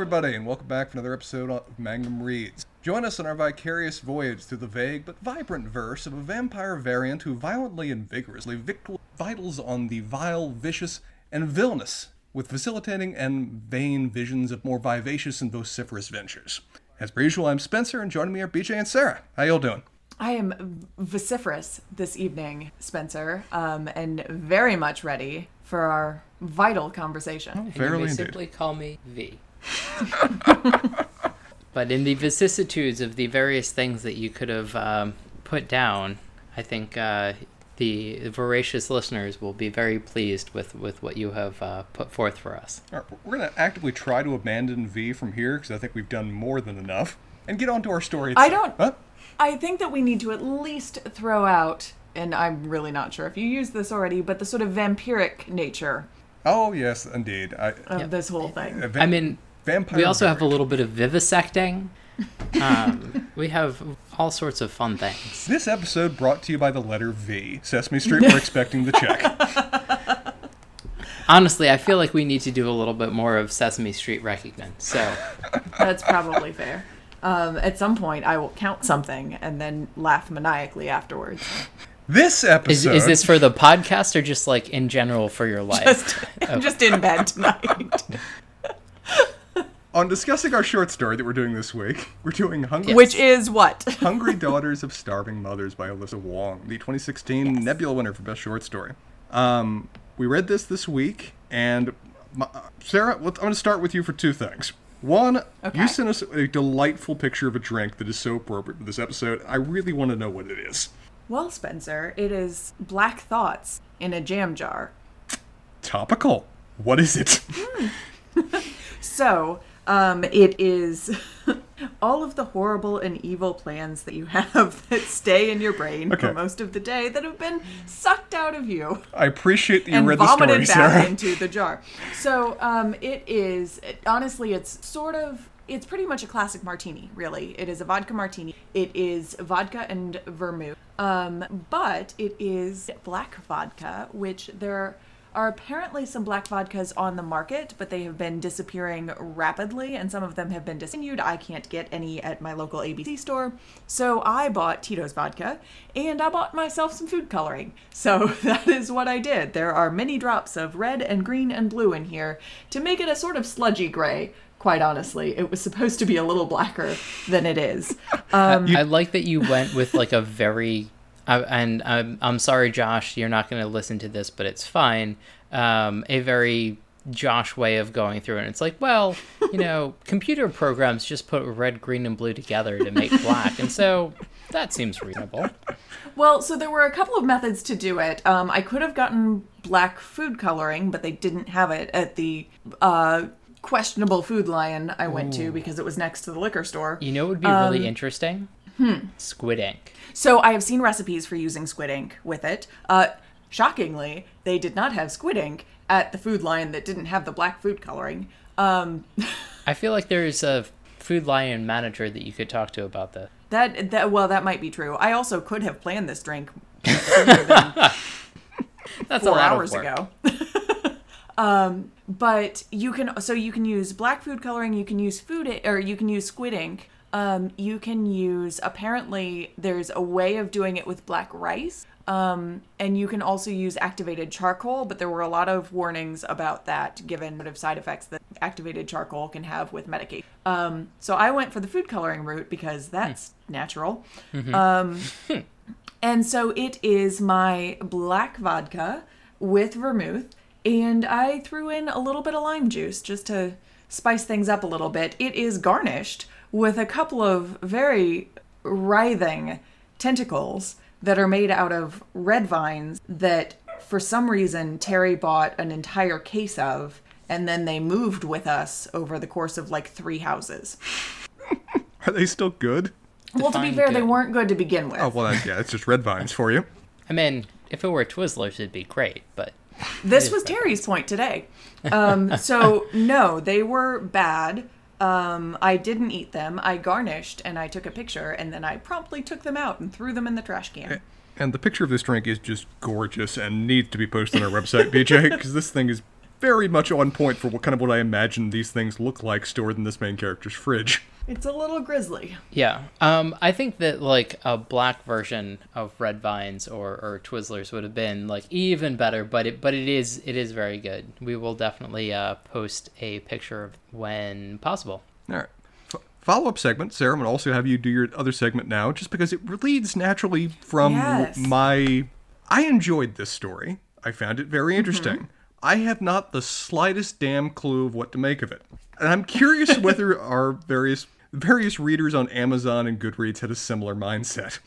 Hello, everybody, and welcome back for another episode of Mangum Reads. Join us on our vicarious voyage through the vague but vibrant verse of a vampire variant who violently and vigorously victual vitals on the vile, vicious, and villainous, with facilitating and vain visions of more vivacious and vociferous ventures. As per usual, I'm Spencer, and joining me are BJ and Sarah. How y'all doing? I am vociferous this evening, Spencer, um, and very much ready for our vital conversation. And you may indeed. simply call me V. but in the vicissitudes of the various things that you could have um, put down, I think uh, the voracious listeners will be very pleased with, with what you have uh, put forth for us. All right, we're going to actively try to abandon V from here because I think we've done more than enough. And get on to our story. I don't- Huh? I think that we need to at least throw out, and I'm really not sure if you used this already, but the sort of vampiric nature Oh, yes, indeed. I, of Yep. this whole thing. I mean, vampire we also have a little bit of vivisecting. Um, we have all sorts of fun things. This episode brought to you by the letter V. Sesame Street, we're expecting the check. Honestly, I feel like we need to do a little bit more of Sesame Street recognition. So, That's probably fair. Um, at some point, I will count something and then laugh maniacally afterwards. This is, episode. is this for the podcast or just like in general for your life? Just, I'm just in bed tonight. On discussing our short story that we're doing this week, we're doing Hungry, Which is what? Hungry Daughters of Starving Mothers by Alyssa Wong, the 2016 Yes. Nebula winner for Best Short Story. Um, we read this this week, and my, Sarah, I'm going to start with you for two things. One, Okay. you sent us a delightful picture of a drink that is so appropriate for this episode. I really want to know what it is. Well, Spencer, it is Black Thoughts in a jam jar. Topical. What is it? So, um, it is all of the horrible and evil plans that you have that stay in your brain Okay. for most of the day that have been sucked out of you I appreciate that you read the story, vomited back into the jar. So, um, it is it, honestly, it's sort of. It's pretty much a classic martini, really. It is a vodka martini. It is vodka and vermouth. Um, but it is black vodka, which there are apparently some black vodkas on the market, but they have been disappearing rapidly, and some of them have been discontinued. I can't get any at my local ABC store. So I bought Tito's vodka, and I bought myself some food coloring. So that is what I did. There are many drops of red and green and blue in here to make it a sort of sludgy gray. Quite honestly, it was supposed to be a little blacker than it is. Um, I like that you went with like a very, uh, and I'm I'm sorry, Josh, you're not going to listen to this, but it's fine. Um, a very Josh way of going through it. It's like, well, you know, computer programs just put red, green, and blue together to make black, and so that seems reasonable. Well, so there were a couple of methods to do it. Um, I could have gotten black food coloring, but they didn't have it at the uh, questionable food lion I went to because it was next to the liquor store. You know, it would be Um, really interesting. Hmm. Squid ink. So I have seen recipes for using squid ink with it. Uh, shockingly, they did not have squid ink at the Food Lion that didn't have the black food coloring. Um, I feel like there's a Food Lion manager that you could talk to about this. that that well, that might be true. I also could have planned this drink That's four a lot hours ago. um, but you can so you can use black food coloring. You can use food or you can use squid ink. Um, you can use apparently there's a way of doing it with black rice. Um, and you can also use activated charcoal, but there were a lot of warnings about that given sort of side effects that activated charcoal can have with medication. Um, so I went for the food coloring route because that's natural. Um, and so it is my black vodka with vermouth, and I threw in a little bit of lime juice just to spice things up a little bit. It is garnished with a couple of very writhing tentacles that are made out of red vines that for some reason Terry bought an entire case of and then they moved with us over the course of like three houses. Are they still good? well, to be Define fair, they weren't good to begin with. Oh, well, that, yeah, it's just red vines for you. I mean, if it were Twizzlers, it'd be great, but This was Terry's point today. Um, so no, they were bad. Um, I didn't eat them. I garnished and I took a picture and then I promptly took them out and threw them in the trash can. And the picture of this drink is just gorgeous and needs to be posted on our website, BJ, because this thing is very much on point for what kind of what I imagine these things look like stored in this main character's fridge. It's a little grisly. Yeah. Um, I think that like a black version of Red Vines or, or Twizzlers would have been like even better, but it but it is it is very good. We will definitely uh, post a picture of when possible. All right. F- follow up segment. Sarah, I'm going to also have you do your other segment now, just because it leads naturally from Yes. my. I enjoyed this story. I found it very interesting. I have not the slightest damn clue of what to make of it. And I'm curious whether our various various readers on Amazon and Goodreads had a similar mindset.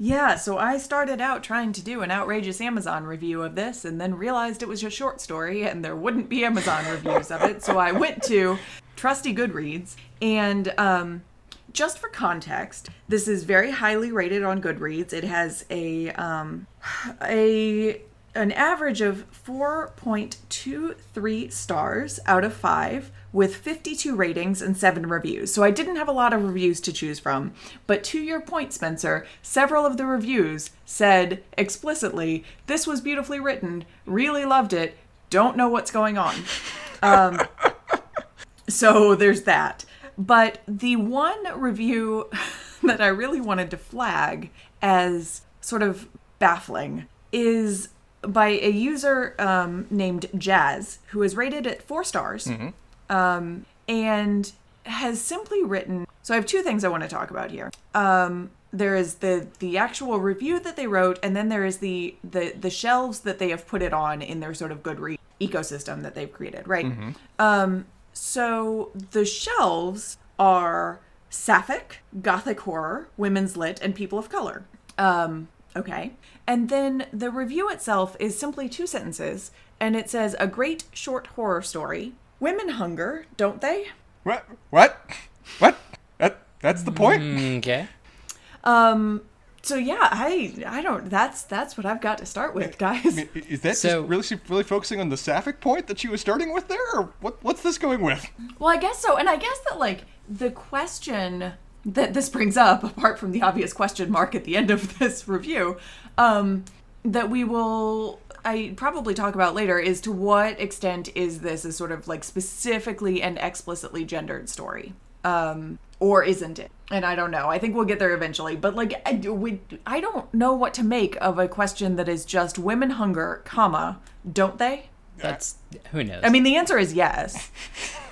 Yeah, so I started out trying to do an outrageous Amazon review of this and then realized it was a short story and there wouldn't be Amazon reviews of it. So I went to trusty Goodreads and um, just for context, this is very highly rated on Goodreads. It has a um, a an average of 4.23 stars out of 5 with 52 ratings and 7 reviews. So I didn't have a lot of reviews to choose from, but to your point Spencer, several of the reviews said explicitly, "This was beautifully written, really loved it, don't know what's going on." Um so there's that. But the one review that I really wanted to flag as sort of baffling is by a user um, named Jazz, who is rated at four stars um, and has simply written. So I have two things I want to talk about here. Um, there is the the actual review that they wrote, and then there is the the the shelves that they have put it on in their sort of Goodreads ecosystem that they've created, right? Um, so the shelves are sapphic, gothic horror, women's lit, and people of color. Um, okay. And then the review itself is simply two sentences, and it says a great short horror story. Women hunger, don't they? What? What? What? That, that's the point? Okay. Um so yeah, I I don't that's that's what I've got to start with, guys. I mean, is that So- just really really focusing on the sapphic point that she was starting with there, or what? What's this going with? Well, I guess so. And I guess that, like, the question that this brings up, apart from the obvious question mark at the end of this review, um, that we will. I probably talk about later is to what extent is this a sort of like specifically and explicitly gendered story, um, or isn't it? And I don't know. I think we'll get there eventually. But like, I, we, I don't know what to make of a question that is just women hunger, comma, don't they? That's who knows. I mean, the answer is yes,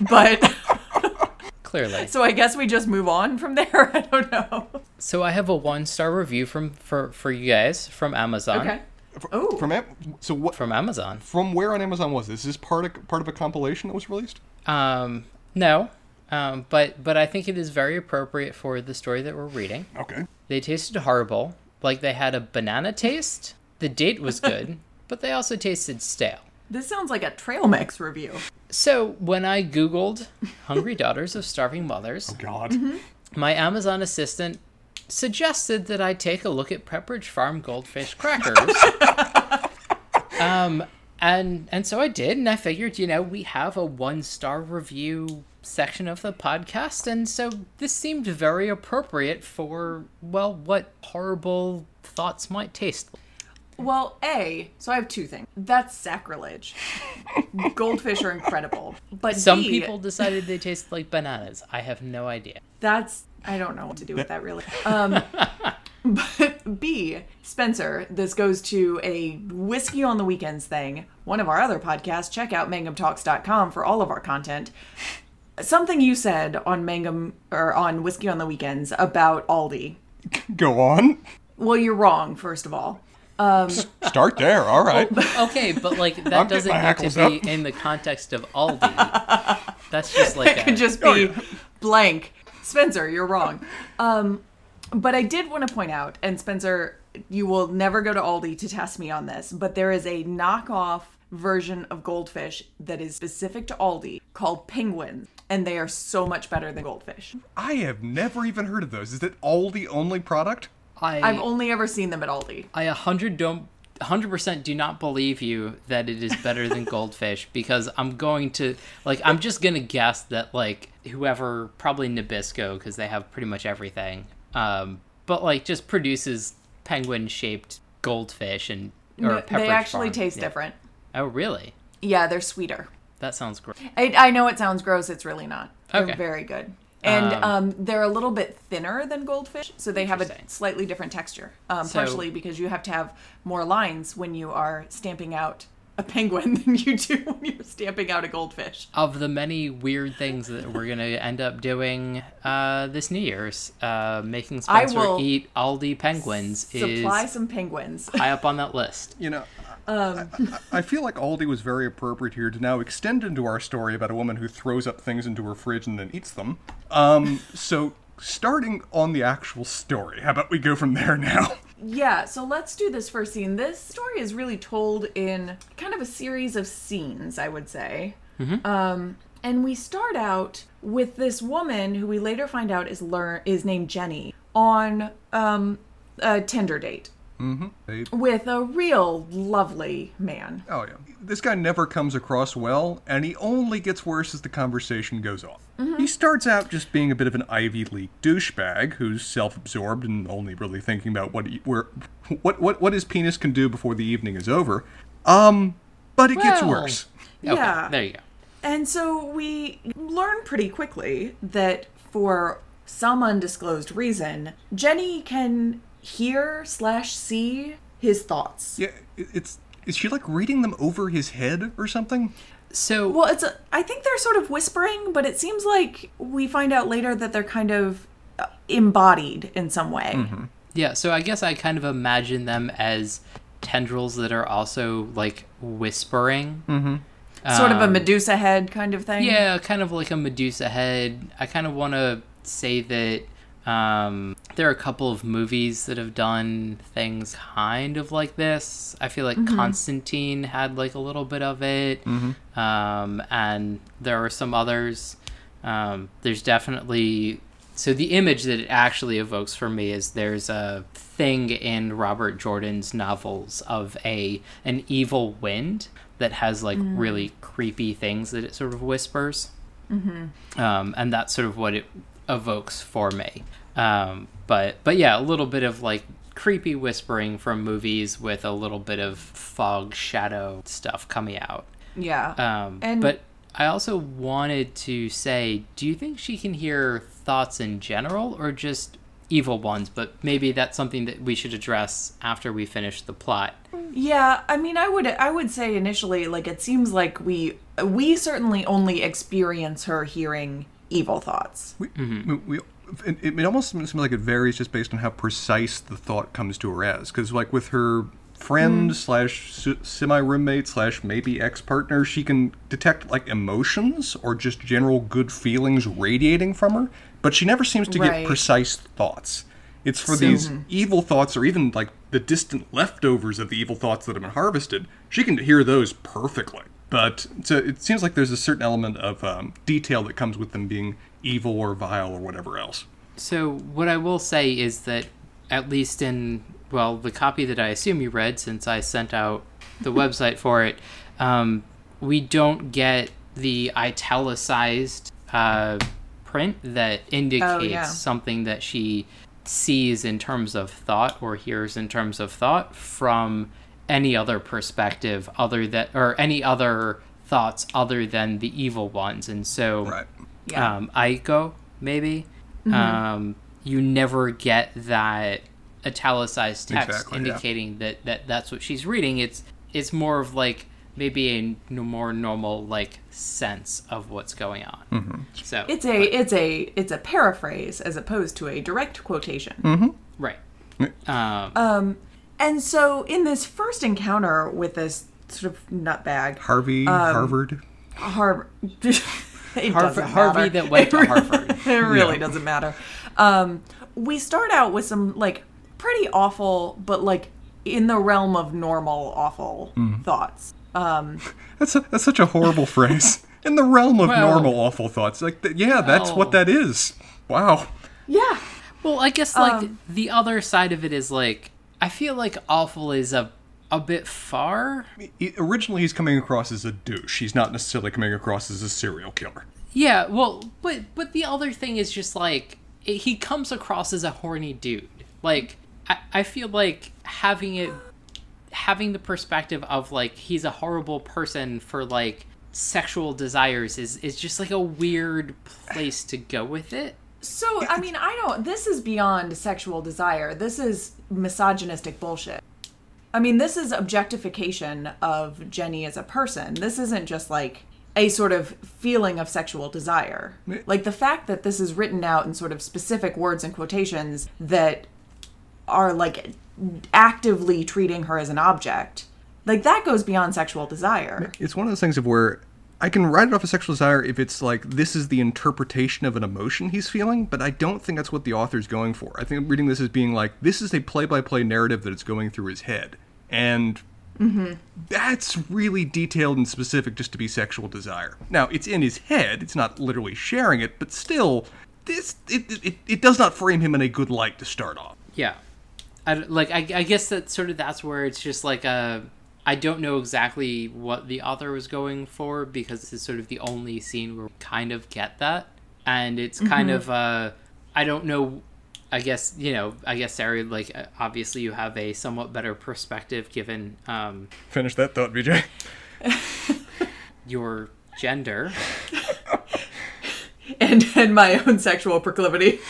but clearly. so I guess we just move on from there. I don't know. So I have a one star review from for for you guys from Amazon. Okay. Oh, From so what? From Amazon. From where on Amazon was this? Is this part of part of a compilation that was released? Um, no. Um, but but I think it is very appropriate for the story that we're reading. Okay. They tasted horrible. Like they had a banana taste. The date was good, but they also tasted stale. This sounds like a trail mix review. So when I googled "hungry daughters of starving mothers," oh God. my Amazon assistant suggested that I take a look at Pepperidge Farm goldfish crackers. um, and and so I did, and I figured, you know, we have a one star review section of the podcast, and so this seemed very appropriate for well, what horrible thoughts might taste. Like. Well, A, so I have two things. That's sacrilege. Goldfish are incredible. But Some B, people decided they taste like bananas. I have no idea. that's I don't know what to do with that really. Um but B, Spencer, this goes to a whiskey on the weekends thing. One of our other podcasts, check out mangumtalks.com for all of our content. Something you said on Mangum or on Whiskey on the Weekends about Aldi. Go on. Well, you're wrong, first of all. Start there. All right. Okay, but like that getting doesn't my need to be up. in the context of Aldi. That's just like it could just be Oh, yeah. blank. Spencer, you're wrong. Um, but I did want to point out, and Spencer, you will never go to Aldi to test me on this, but there is a knockoff version of goldfish that is specific to Aldi called penguins, and they are so much better than goldfish. I have never even heard of those. Is it all the only product? I I've only ever seen them at Aldi. I a hundred don't. 100% do not believe you that it is better than goldfish because I'm going to like I'm just going to guess that like whoever probably Nabisco because they have pretty much everything um but like just produces penguin shaped goldfish and or No, they actually Farm. taste Yeah. different. Oh really? Yeah, they're sweeter. That sounds gross. I, I know it sounds gross. It's really not. They're Okay. very good. And Um, um, they're a little bit thinner than goldfish, so they have a slightly different texture. Um, So- partially because you have to have more lines when you are stamping out a penguin than you do when you're stamping out a goldfish. Of the many weird things that we're gonna end up doing uh, this New Year's, uh, making I Spencer will eat Aldi penguins Supply is some penguins. high up on that list. You know, Um, I feel like Aldi was very appropriate here to now extend into our story about a woman who throws up things into her fridge and then eats them. Um, so starting on the actual story, how about we go from there now? Yeah, so let's do this first scene. This story is really told in kind of a series of scenes, I would say. Um, and we start out with this woman who we later find out is learn is named Jenny on um, a Tinder date They- with a real lovely man. oh yeah, this guy never comes across well, and he only gets worse as the conversation goes on. He starts out just being a bit of an Ivy League douchebag who's self-absorbed and only really thinking about what he, where, what what what his penis can do before the evening is over. Um, but it gets worse. Okay, Yeah. there you go. And so we learn pretty quickly that for some undisclosed reason, Jenny can hear slash see his thoughts. Yeah, it's is she like reading them over his head or something? So Well, it's a, I think they're sort of whispering, but it seems like we find out later that they're kind of uh, embodied in some way. Yeah, so I guess I kind of imagine them as tendrils that are also like whispering. Mm-hmm. Sort of a Medusa head kind of thing. Yeah, kind of like a Medusa head. I kind of want to say that um, there are a couple of movies that have done things kind of like this. I feel like Constantine had like a little bit of it, um, and there are some others. Um, there's definitely so the image that it actually evokes for me is there's a thing in Robert Jordan's novels of a an evil wind that has like really creepy things that it sort of whispers. Um, and that's sort of what it evokes for me. Um, but but yeah, a little bit of like creepy whispering from movies with a little bit of fog shadow stuff coming out. Yeah. Um, And- but I also wanted to say, do you think she can hear thoughts in general or just evil ones? But maybe that's something that we should address after we finish the plot. Yeah, I mean, I would I would say initially, like it seems like we we certainly only experience her hearing evil thoughts. We, we, we it, it almost seems like it varies just based on how precise the thought comes to her as. Because like with her friend mm-hmm. slash semi roommate slash maybe ex partner, she can detect like emotions or just general good feelings radiating from her, but she never seems to Right. get precise thoughts. It's for So- these mm-hmm. evil thoughts, or even like the distant leftovers of the evil thoughts that have been harvested. She can hear those perfectly. But so it seems like there's a certain element of um, detail that comes with them being evil or vile or whatever else. So what I will say is that at least in well the copy that I assume you read since I sent out the website for it, um, we don't get the italicized uh, print that indicates yeah. something that she sees in terms of thought or hears in terms of thought from any other perspective other than or any other thoughts other than the evil ones and so Right. Yeah. um, Aiko, maybe. Um, you never get that italicized text Exactly, yeah. indicating that, that that's what she's reading. It's it's more of like maybe a n- more normal like sense of what's going on. So it's a it's a it's a paraphrase as opposed to a direct quotation. right. Um, And so in this first encounter with this sort of nutbag, Harvey, Um, Harvard. Harvard. it Harvey that went to Harvard. It really Yeah. doesn't matter. Um, we start out with some like pretty awful, but like in the realm of normal awful Mm. thoughts. Um, That's a, that's such a horrible phrase. In the realm of Well- normal awful thoughts, like th- yeah, that's Well- what that is. Wow. yeah. well, I guess like Um, the other side of it is like I feel like awful is a a bit far. He- originally, he's coming across as a douche. He's not necessarily coming across as a serial killer. Yeah, well, but but the other thing is just like it, he comes across as a horny dude. Like I, I feel like having it having the perspective of like he's a horrible person for like sexual desires is is just like a weird place to go with it. So, I mean, I don't. This is beyond sexual desire. This is misogynistic bullshit. I mean, this is objectification of Jenny as a person. This isn't just like a sort of feeling of sexual desire. Like the fact that this is written out in sort of specific words and quotations that are like actively treating her as an object. Like that goes beyond sexual desire. It's one of those things of where I can write it off as sexual desire if it's like this is the interpretation of an emotion he's feeling, but I don't think that's what the author's going for. I think I'm reading this as being like this is a play-by-play narrative that is going through his head, and mm-hmm. that's really detailed and specific just to be sexual desire. Now it's in his head; it's not literally sharing it, but still, this it it, it does not frame him in a good light to start off. Yeah, I, like I, I guess that sort of that's where it's just like a I don't know exactly what the author was going for because this is sort of the only scene where we kind of get that, and it's kind of uh I don't know. I guess you know. I guess Sarah, like uh, obviously you have a somewhat better perspective given um, Finish that thought, BJ. your gender. and and my own sexual proclivities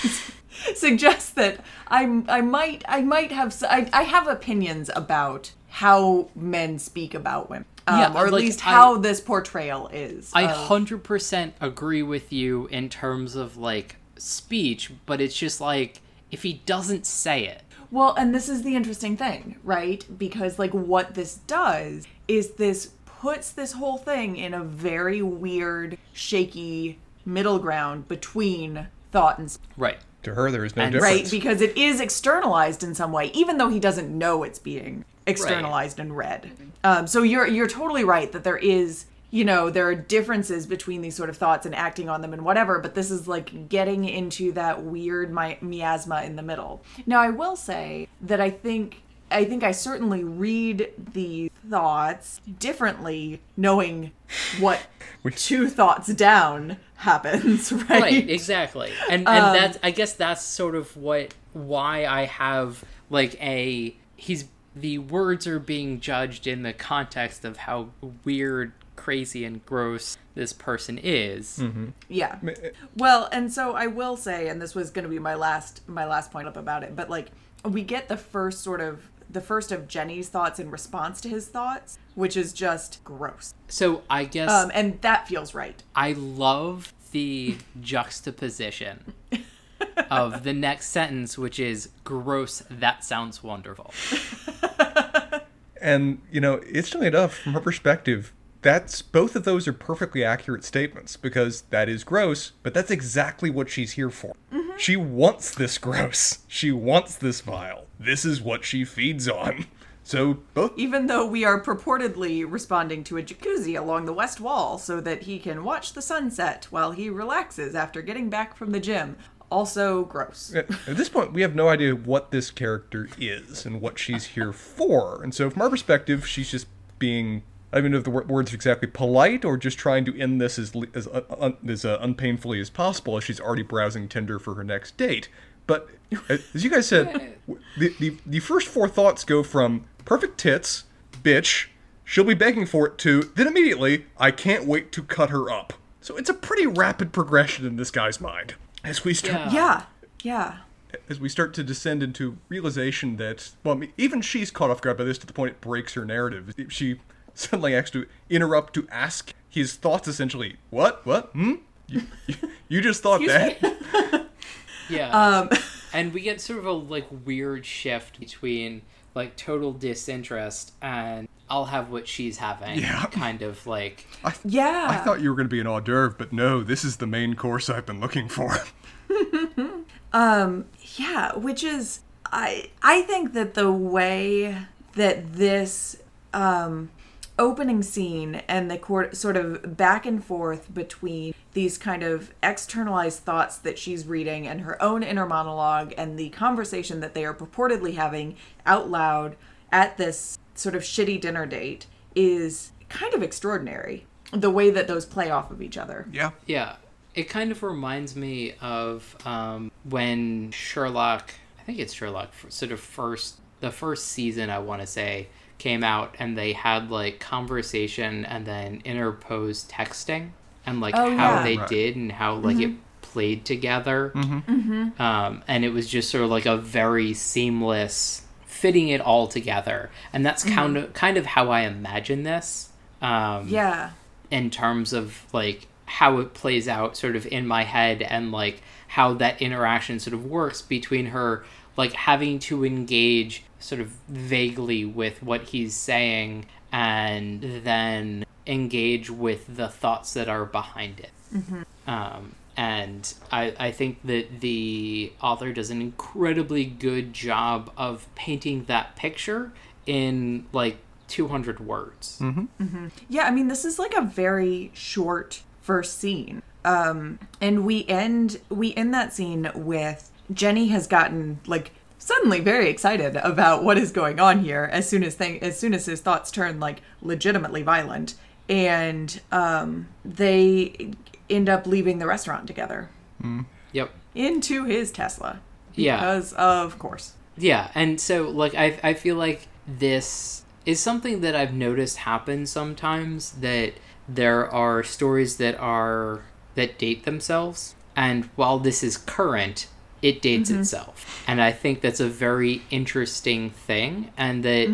suggests that I I might I might have I, I have opinions about how men speak about women. Um, Yeah, or at like, least I- how this portrayal is. I of- hundred percent agree with you in terms of like speech, but it's just like if he doesn't say it, Well, and this is the interesting thing, right? Because like what this does is this puts this whole thing in a very weird, shaky middle ground between thought and speech. right? To her, there is no And- difference. right because it is externalized in some way even though he doesn't know it's being externalized and read. Um, so you're you're totally right that there is you know there are differences between these sort of thoughts and acting on them and whatever but this is like getting into that weird mi- miasma in the middle. Now i will say that i think i think i certainly read the thoughts differently knowing what two thoughts down happens right, right exactly. And and that's i guess that's sort of what why i have like a he's the words are being judged in the context of how weird crazy and gross this person is Yeah. Well, and so I will say, and this was going to be my last my last point up about it, but like we get the first sort of the first of Jenny's thoughts in response to his thoughts, which is just gross. so i guess Um, and that feels right. i love the juxtaposition of the next sentence which is gross that sounds wonderful And you know, interestingly enough, from her perspective, that's both of those are perfectly accurate statements because that is gross, but that's exactly what she's here for. Mm-hmm. She wants this gross. She wants this vile. This is what she feeds on. So both Even though we are purportedly responding to a jacuzzi along the west wall so that he can watch the sunset while he relaxes after getting back from the gym. Also gross. at at this point we have no idea what this character is and what she's here for. And so from our perspective, she's just being I don't even know if the wor- words are exactly polite or just trying to end this as as, uh, un, as uh, unpainfully as possible as she's already browsing Tinder for her next date. But uh, as you guys said, the, the the first four thoughts go from perfect tits, bitch, she'll be begging for it to then immediately I can't wait to cut her up. So it's a pretty rapid progression in this guy's mind as we start Yeah. Yeah. Yeah. as we start to descend into realization that well I mean, even she's caught off guard by this to the point it breaks her narrative she suddenly has to interrupt to ask his thoughts essentially what what hmm you, you, you just thought that Yeah. Um, and we get sort of a like weird shift between like total disinterest and I'll have what she's having Yeah. kind of like I, yeah. I thought you were going to be an hors d'oeuvre but no this is the main course I've been looking for um, Yeah, which is I I think that the way that this um opening scene and the court, sort of back and forth between these kind of externalized thoughts that she's reading and her own inner monologue and the conversation that they are purportedly having out loud at this sort of shitty dinner date is kind of extraordinary the way that those play off of each other yeah yeah. It kind of reminds me of um, when Sherlock, I think it's Sherlock, sort of first the first season I want to say came out and they had like conversation and then interposed texting and like Oh, how yeah. they Right. did and how like it played together. Um, and it was just sort of like a very seamless fitting it all together. And that's kind of kind of how I imagine this. Um, Yeah. in terms of like how it plays out sort of in my head and like how that interaction sort of works between her like having to engage sort of vaguely with what he's saying and then engage with the thoughts that are behind it. Um, and I, I think that the author does an incredibly good job of painting that picture in like 200 words. Yeah, I mean, this is like a very short first scene. Um, and we end we end that scene with Jenny has gotten like suddenly very excited about what is going on here as soon as thing as soon as his thoughts turn like legitimately violent and um they end up leaving the restaurant together yep into his Tesla. Yeah. Because of course. Yeah, and so like I I feel like this is something that I've noticed happen sometimes that there are stories that are that date themselves and while this is current it dates itself. And I think that's a very interesting thing and that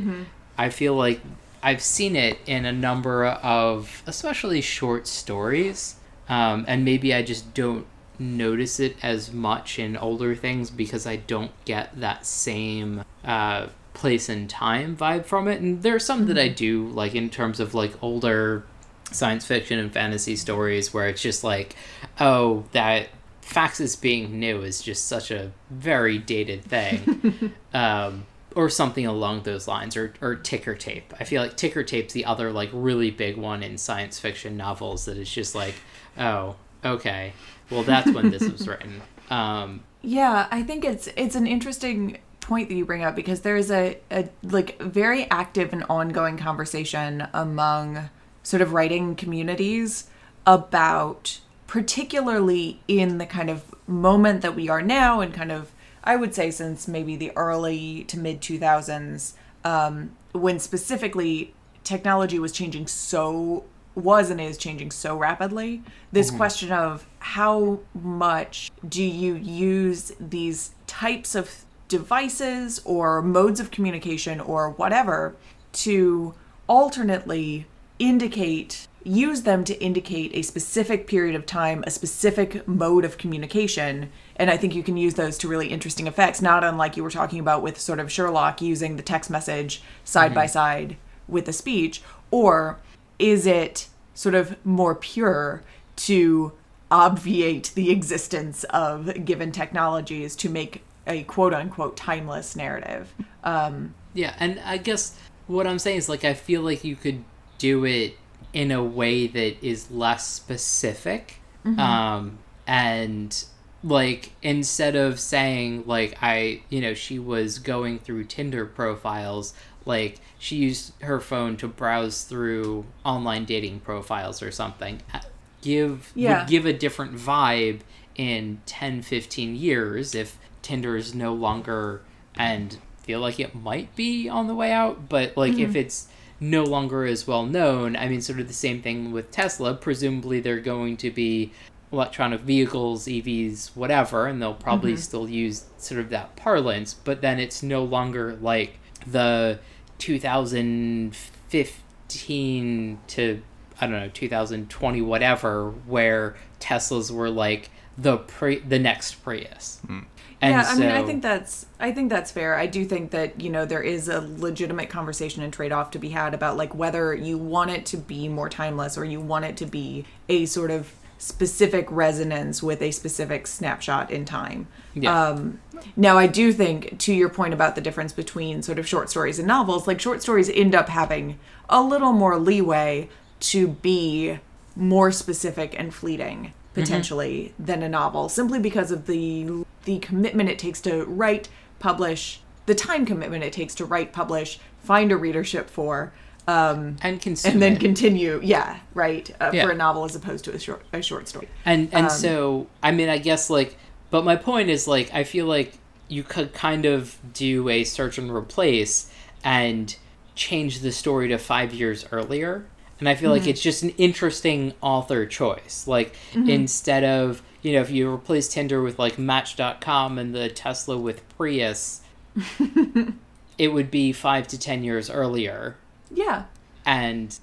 I feel like I've seen it in a number of especially short stories um, and maybe I just don't notice it as much in older things because I don't get that same uh, place and time vibe from it. And there are some that I do, like in terms of like older science fiction and fantasy stories where it's just like, oh, that faxes being new is just such a very dated thing. um, or something along those lines, or, or ticker tape. I feel like ticker tape's the other like really big one in science fiction novels that is just like, oh, okay, well that's when this was written. Um, Yeah, I think it's it's an interesting point that you bring up because there's a, a like very active and ongoing conversation among sort of writing communities about particularly in the kind of moment that we are now and kind of I would say since maybe the early to mid 2000s um, when specifically technology was changing so was and is changing so rapidly this question of how much do you use these types of devices or modes of communication or whatever to alternately indicate use them to indicate a specific period of time a specific mode of communication. And i think you can use those to really interesting effects not unlike you were talking about with sort of sherlock using the text message side by side with the speech or is it sort of more pure to obviate the existence of given technologies to make a quote unquote timeless narrative? Um Yeah, and I guess what I'm saying is like I feel like you could do it in a way that is less specific. Um and like instead of saying like I, you know, she was going through Tinder profiles, like she used her phone to browse through online dating profiles or something. uh, Give Yeah. would give a different vibe in 10 15 years if Tinder is no longer and feel like it might be on the way out, but like if it's no longer as well known, I mean, sort of the same thing with Tesla. Presumably, they're going to be electronic vehicles, EVs, whatever, and they'll probably mm-hmm. still use sort of that parlance, but then it's no longer like the 2015 to I don't know 2020 whatever where Teslas were like the pre the next Prius. Mm. And yeah, I mean, I think that's I think that's fair. I do think that you know there is a legitimate conversation and trade off to be had about like whether you want it to be more timeless or you want it to be a sort of specific resonance with a specific snapshot in time. Yeah. Um, now, I do think to your point about the difference between sort of short stories and novels, like short stories end up having a little more leeway to be more specific and fleeting potentially than a novel simply because of the the commitment it takes to write publish the time commitment it takes to write publish find a readership for um and consume and then it. continue yeah right uh, Yeah. for a novel as opposed to a short a short story and and Um, so i mean i guess like but my point is like i feel like you could kind of do a search and replace and change the story to five years earlier. And I feel like it's just an interesting author choice. Like instead of you know, if you replace Tinder with like Match.com and the Tesla with Prius, it would be five to ten years earlier, Yeah. and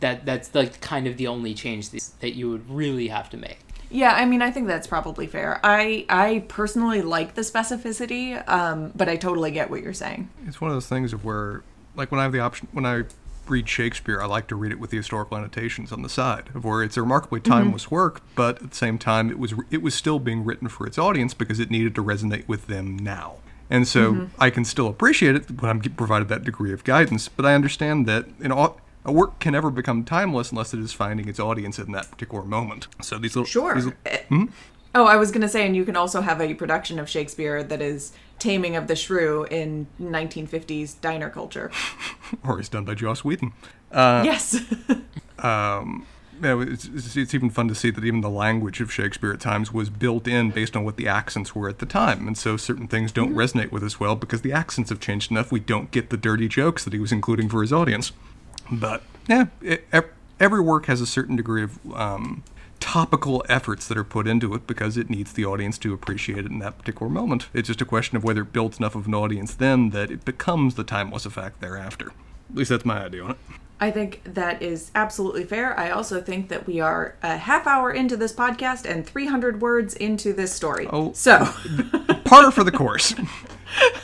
that that's like kind of the only change that, that you would really have to make. Yeah, I mean, I think that's probably fair. I I personally like the specificity, um, but I totally get what you're saying. It's one of those things of where, like, when I have the option, when I read Shakespeare, I like to read it with the historical annotations on the side, of where it's a remarkably timeless mm-hmm. work, but at the same time, it was it was still being written for its audience because it needed to resonate with them now. And so mm-hmm. I can still appreciate it when I'm provided that degree of guidance, but I understand that in all, a work can never become timeless unless it is finding its audience in that particular moment. So these little Sure. these, Eh, hmm? Oh, I was going to say, and you can also have a production of Shakespeare that is Taming of the Shrew in 1950s diner culture. or it's done by Joss Whedon. Uh, yes. Um, yeah, it's, it's, it's even fun to see that even the language of Shakespeare at times was built in based on what the accents were at the time. And so certain things don't mm-hmm. resonate with us well because the accents have changed enough we don't get the dirty jokes that he was including for his audience. But yeah, it, every work has a certain degree of um, topical efforts that are put into it because it needs the audience to appreciate it in that particular moment. It's just a question of whether it builds enough of an audience then that it becomes the timeless effect thereafter. At least that's my idea on it. I think that is absolutely fair. I also think that we are a half hour into this podcast and 300 words into this story. Oh. So, Par for the course.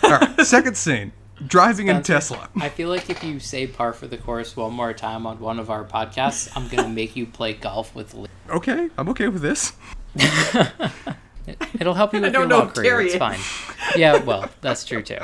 All right, second scene. Driving in Tesla. I feel like if you say par for the course one more time on one of our podcasts, I'm gonna make you play golf with Lee. Okay, I'm okay with this. It'll help you with your law career. Terry It's fine. Yeah, well, that's true too.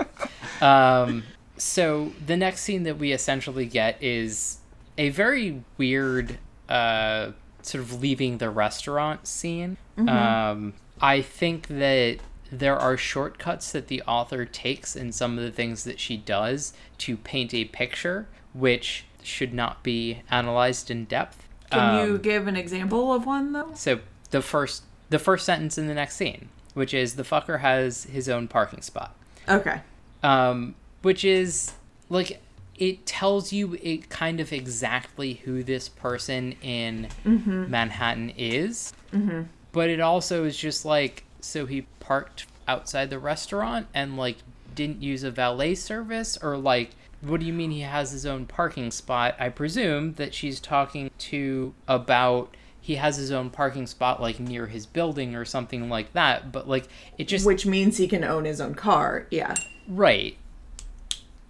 Um, so the next scene that we essentially get is a very weird uh, sort of leaving the restaurant scene. Mm-hmm. Um, I think that there are shortcuts that the author takes in some of the things that she does to paint a picture, which should not be analyzed in depth. can you Um, give an example of one, though? so the first the first sentence in the next scene, which is the fucker has his own parking spot. Okay. Um, which is like it tells you it kind of exactly who this person in Manhattan is. Mm-hmm. But it also is just like so he parked outside the restaurant and like didn't use a valet service or like what do you mean he has his own parking spot? I presume that she's talking to about he has his own parking spot like near his building or something like that, but like it just Which means he can own his own car. Yeah. Right.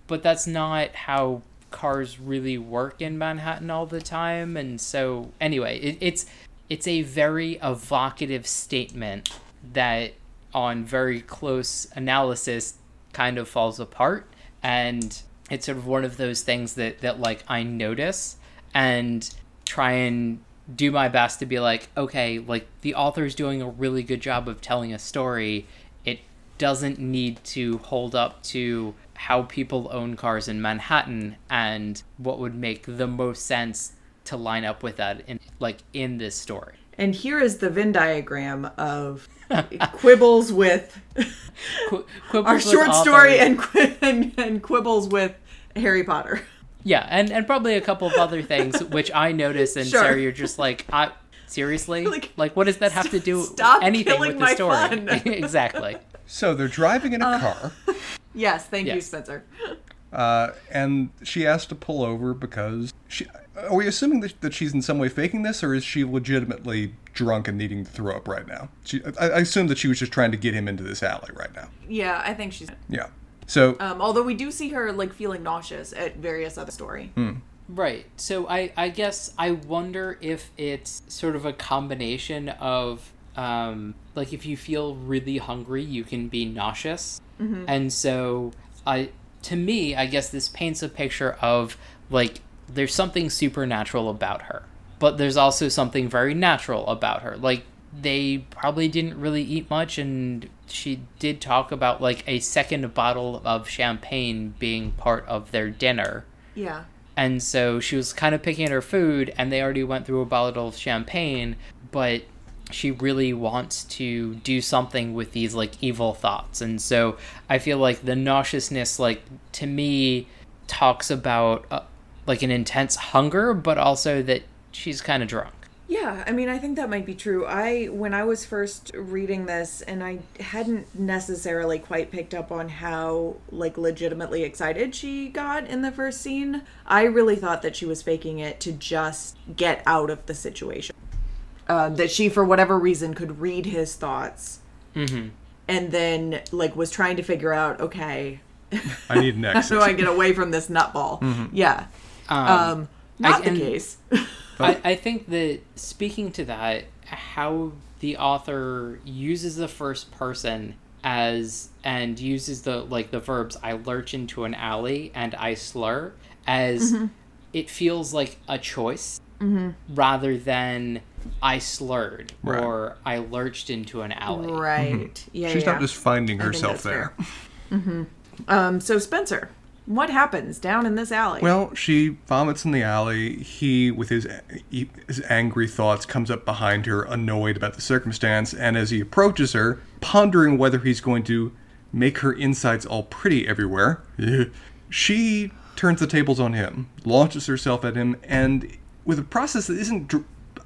But that's not how cars really work in Manhattan all the time and so anyway, it, it's it's a very evocative statement that on very close analysis kind of falls apart and it's sort of one of those things that that like I notice and try and do my best to be like okay like the author's doing a really good job of telling a story it doesn't need to hold up to how people own cars in Manhattan and what would make the most sense to line up with that in like in this story. And here is the Venn diagram of quibbles with Qu- quibbles our with short story and, qui- and and quibbles with Harry Potter. yeah, and and probably a couple of other things which I notice and Sure. Sarah you're just like I seriously Like, like, what does that have to do stop anything with the my story? fun. exactly. So they're driving in a Uh. car, Yes, thank you, Spencer. uh, and she has to pull over because she. Are we assuming that, that she's in some way faking this, or is she legitimately drunk and needing to throw up right now? She, I, I assume that she was just trying to get him into this alley right now. Yeah, I think she's. Yeah. So Um, although we do see her like feeling nauseous at various other story. Right. So I, I guess I wonder if it's sort of a combination of um, like if you feel really hungry, you can be nauseous, and so I to me, I guess this paints a picture of like there's something supernatural about her, but there's also something very natural about her. Like they probably didn't really eat much, and she did talk about like a second bottle of champagne being part of their dinner. Yeah. And so she was kind of picking at her food, and they already went through a bottle of champagne, but she really wants to do something with these like evil thoughts. And so I feel like the nauseousness, like to me, talks about uh, like an intense hunger, but also that she's kind of drunk. Yeah, I mean, I think that might be true. I when I was first reading this and I hadn't necessarily quite picked up on how like legitimately excited she got in the first scene, I really thought that she was faking it to just get out of the situation. Uh, that she for whatever reason could read his thoughts. Mm-hmm. And then like was trying to figure out, okay, I need an how exit. do I get away from this nutball? Yeah. Um, Um not I- the case. I, I think that speaking to that, how the author uses the first person as and uses the like the verbs I lurch into an alley and I slur as it feels like a choice rather than I slurred Right. or I lurched into an alley. right. Yeah. She's yeah. not just finding think herself that's there. fair. Um, so Spencer, what happens down in this alley? Well, she vomits in the alley. He, with his his angry thoughts, comes up behind her, annoyed about the circumstance. And as he approaches her, pondering whether he's going to make her insides all pretty everywhere, she turns the tables on him, launches herself at him, and with a process that isn't.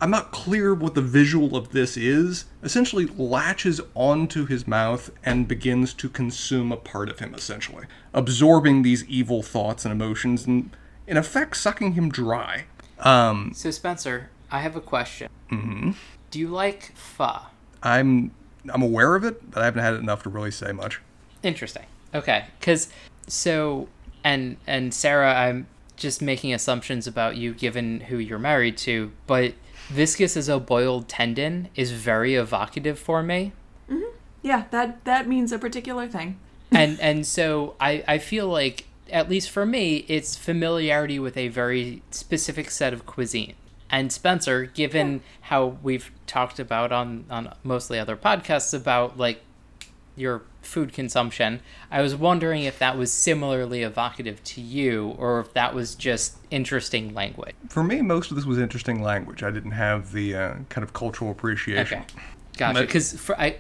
I'm not clear what the visual of this is. Essentially, latches onto his mouth and begins to consume a part of him, essentially, absorbing these evil thoughts and emotions, and in effect, sucking him dry. Um, So Spencer, I have a question. Mm-hmm. Do you like pho? I'm I'm aware of it, but I haven't had it enough to really say much. Interesting. Okay, because so and and Sarah, I'm just making assumptions about you given who you're married to, but viscous as a boiled tendon is very evocative for me, mm-hmm. yeah, that that means a particular thing. and and so I I feel like at least for me, it's familiarity with a very specific set of cuisine. And Spencer, given how we've talked about on on mostly other podcasts about like your food consumption, I was wondering if that was similarly evocative to you or if that was just interesting language. For me, most of this was interesting language. I didn't have the uh, kind of cultural appreciation. Okay. Gotcha. Because for I,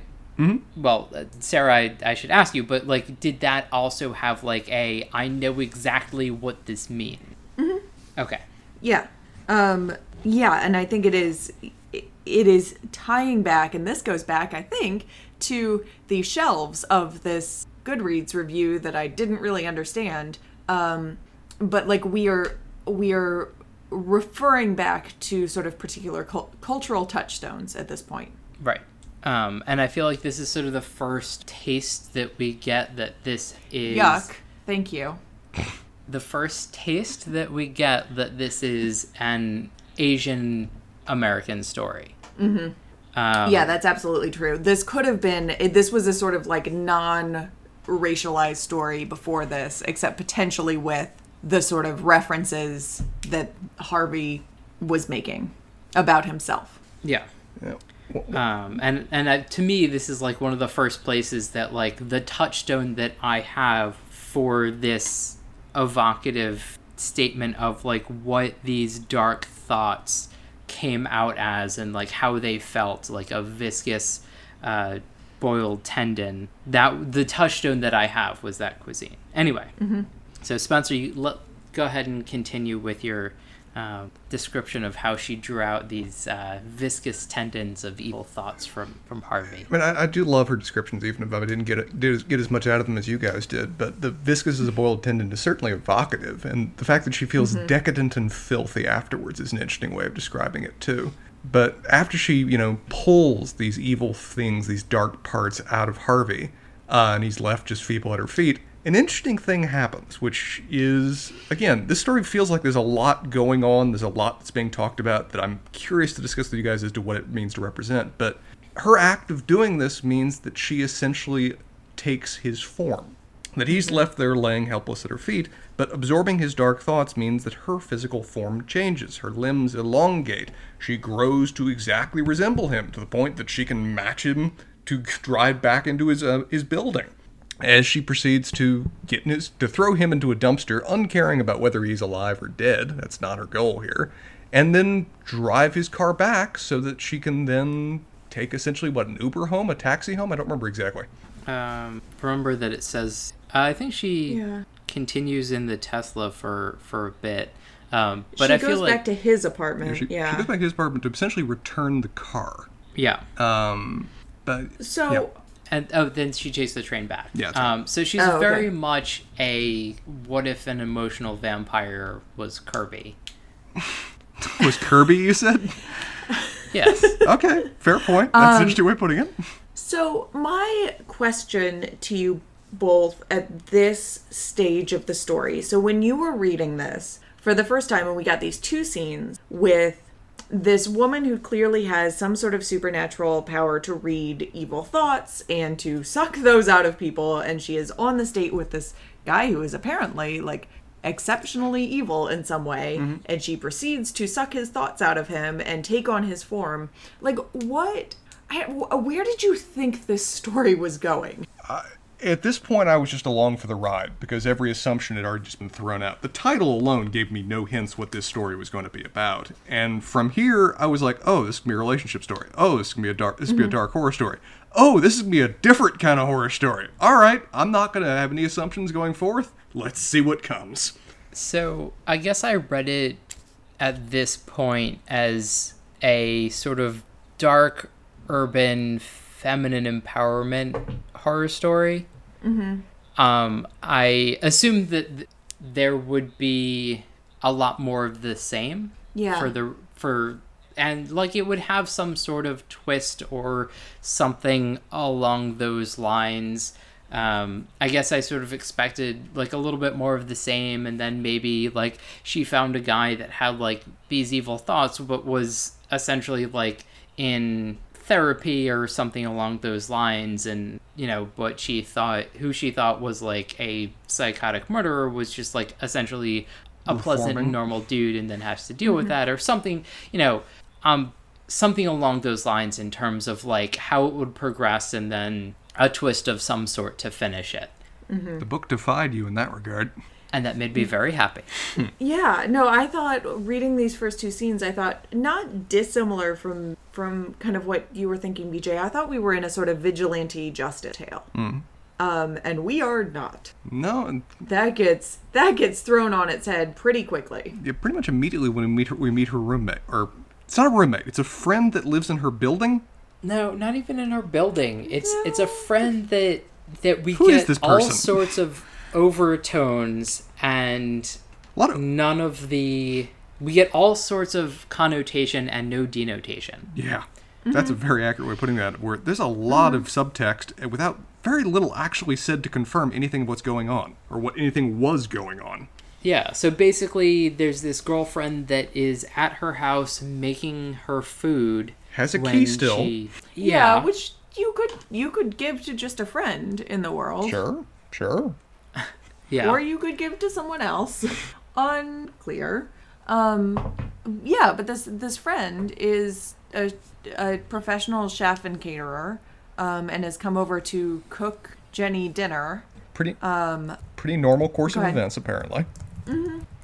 well, uh, Sarah, I, I should ask you, but like, did that also have like a I know exactly what this means? Okay. Yeah. Um yeah, and I think it is it is tying back and this goes back I think to the shelves of this Goodreads review that I didn't really understand. Um but like we are we are referring back to sort of particular cul- cultural touchstones at this point. Right. Um, and I feel like this is sort of the first taste that we get that this is Yuck. Thank you. the first taste that we get that this is an Asian American story. Mm-hmm. Um, yeah, that's absolutely true. This could have been it- this was a sort of like non racialized story before this, except potentially with the sort of references that Harvey was making about himself. Yeah. Yeah. Um, and and uh, to me, this is like one of the first places that like the touchstone that I have for this evocative statement of like what these dark thoughts came out as and like how they felt like a viscous uh, boiled tendon that the touchstone that i have was that cuisine. Anyway so spencer you let, go ahead and continue with your uh, description of how she drew out these uh, viscous tendons of evil thoughts from from harvey I mean, I, I do love her descriptions, even if I didn't get it, did, get as much out of them as you guys did. But the viscous as a boiled tendon is certainly evocative, and the fact that she feels decadent and filthy afterwards is an interesting way of describing it too. But after she, you know, pulls these evil things, these dark parts out of Harvey, uh, and he's left just feeble at her feet, an interesting thing happens, which is, again, this story feels like there's a lot going on. There's a lot that's being talked about that I'm curious to discuss with you guys as to what it means to represent. But her act of doing this means that she essentially takes his form. That he's left there laying helpless at her feet, but absorbing his dark thoughts means that her physical form changes. Her limbs elongate. She grows to exactly resemble him to the point that she can match him to drive back into his uh, his building. As she proceeds to get his, to throw him into a dumpster, uncaring about whether he's alive or dead. That's not her goal here. And then drive his car back so that she can then take essentially what an Uber home, a taxi home. I don't remember exactly. um, remember that it says uh, i think she Yeah. continues in the Tesla for for a bit. Um, but she I goes feel like back to his apartment. She, yeah. she goes back to his apartment to essentially return the car. yeah. Um, but so yeah. And oh, then she chased the train back. Yeah, right. Um, so she's Oh, okay. very much a what if an emotional vampire was Kirby? was Kirby, you said? Yes. Okay, fair point. Um, That's an interesting way of putting it. So, my question to you both at this stage of the story. So, when you were reading this for the first time, and we got these two scenes with this woman who clearly has some sort of supernatural power to read evil thoughts and to suck those out of people, and she is on the state with this guy who is apparently like exceptionally evil in some way mm-hmm. and she proceeds to suck his thoughts out of him and take on his form. Like what? I, where did you think this story was going At this point, I was just along for the ride because every assumption had already just been thrown out. The title alone gave me no hints what this story was going to be about, and from here, I was like, "Oh, this is gonna be a relationship story. Oh, this is gonna be a dark. This is gonna be a mm-hmm. dark horror story. Oh, this is gonna be a different kind of horror story. All right, I'm not gonna have any assumptions going forth. Let's see what comes." So I guess I read it at this point as a sort of dark, urban, feminine empowerment horror story. Mm-hmm. Um, I assumed that th- there would be a lot more of the same. Yeah. For the for and like it would have some sort of twist or something along those lines. Um, I guess I sort of expected like a little bit more of the same, and then maybe like she found a guy that had like these evil thoughts, but was essentially like in therapy or something along those lines, and you know what she thought, who she thought was like a psychotic murderer, was just like essentially a pleasant Reforming. normal dude, and then has to deal with that or something, you know, um, something along those lines in terms of like how it would progress, and then a twist of some sort to finish it. The book defied you in that regard. And that made me very happy. yeah no i thought reading these first two scenes i thought not dissimilar from from kind of what you were thinking bj i thought we were in a sort of vigilante justice tale um and we are not No, that gets that gets thrown on its head pretty quickly yeah, pretty much immediately when we meet her, we meet her roommate, or it's not a roommate. It's a friend that lives in her building. No, not even in her building. It's it's a friend that that we Who is get this all sorts of overtones and of none of the we get all sorts of connotation and no denotation. Yeah, mm-hmm. that's a very accurate way of putting that. Where there's a lot of mm-hmm. subtext without very little actually said to confirm anything of what's going on or what anything was going on. Yeah, so basically there's this girlfriend that is at her house making her food. Has a key still. she- yeah. yeah. which you could you could give to just a friend in the world Sure, sure. Yeah. or you could give to someone else unclear um yeah but this this friend is a, a professional chef and caterer um and has come over to cook jenny dinner Pretty um pretty normal course of ahead. events apparently.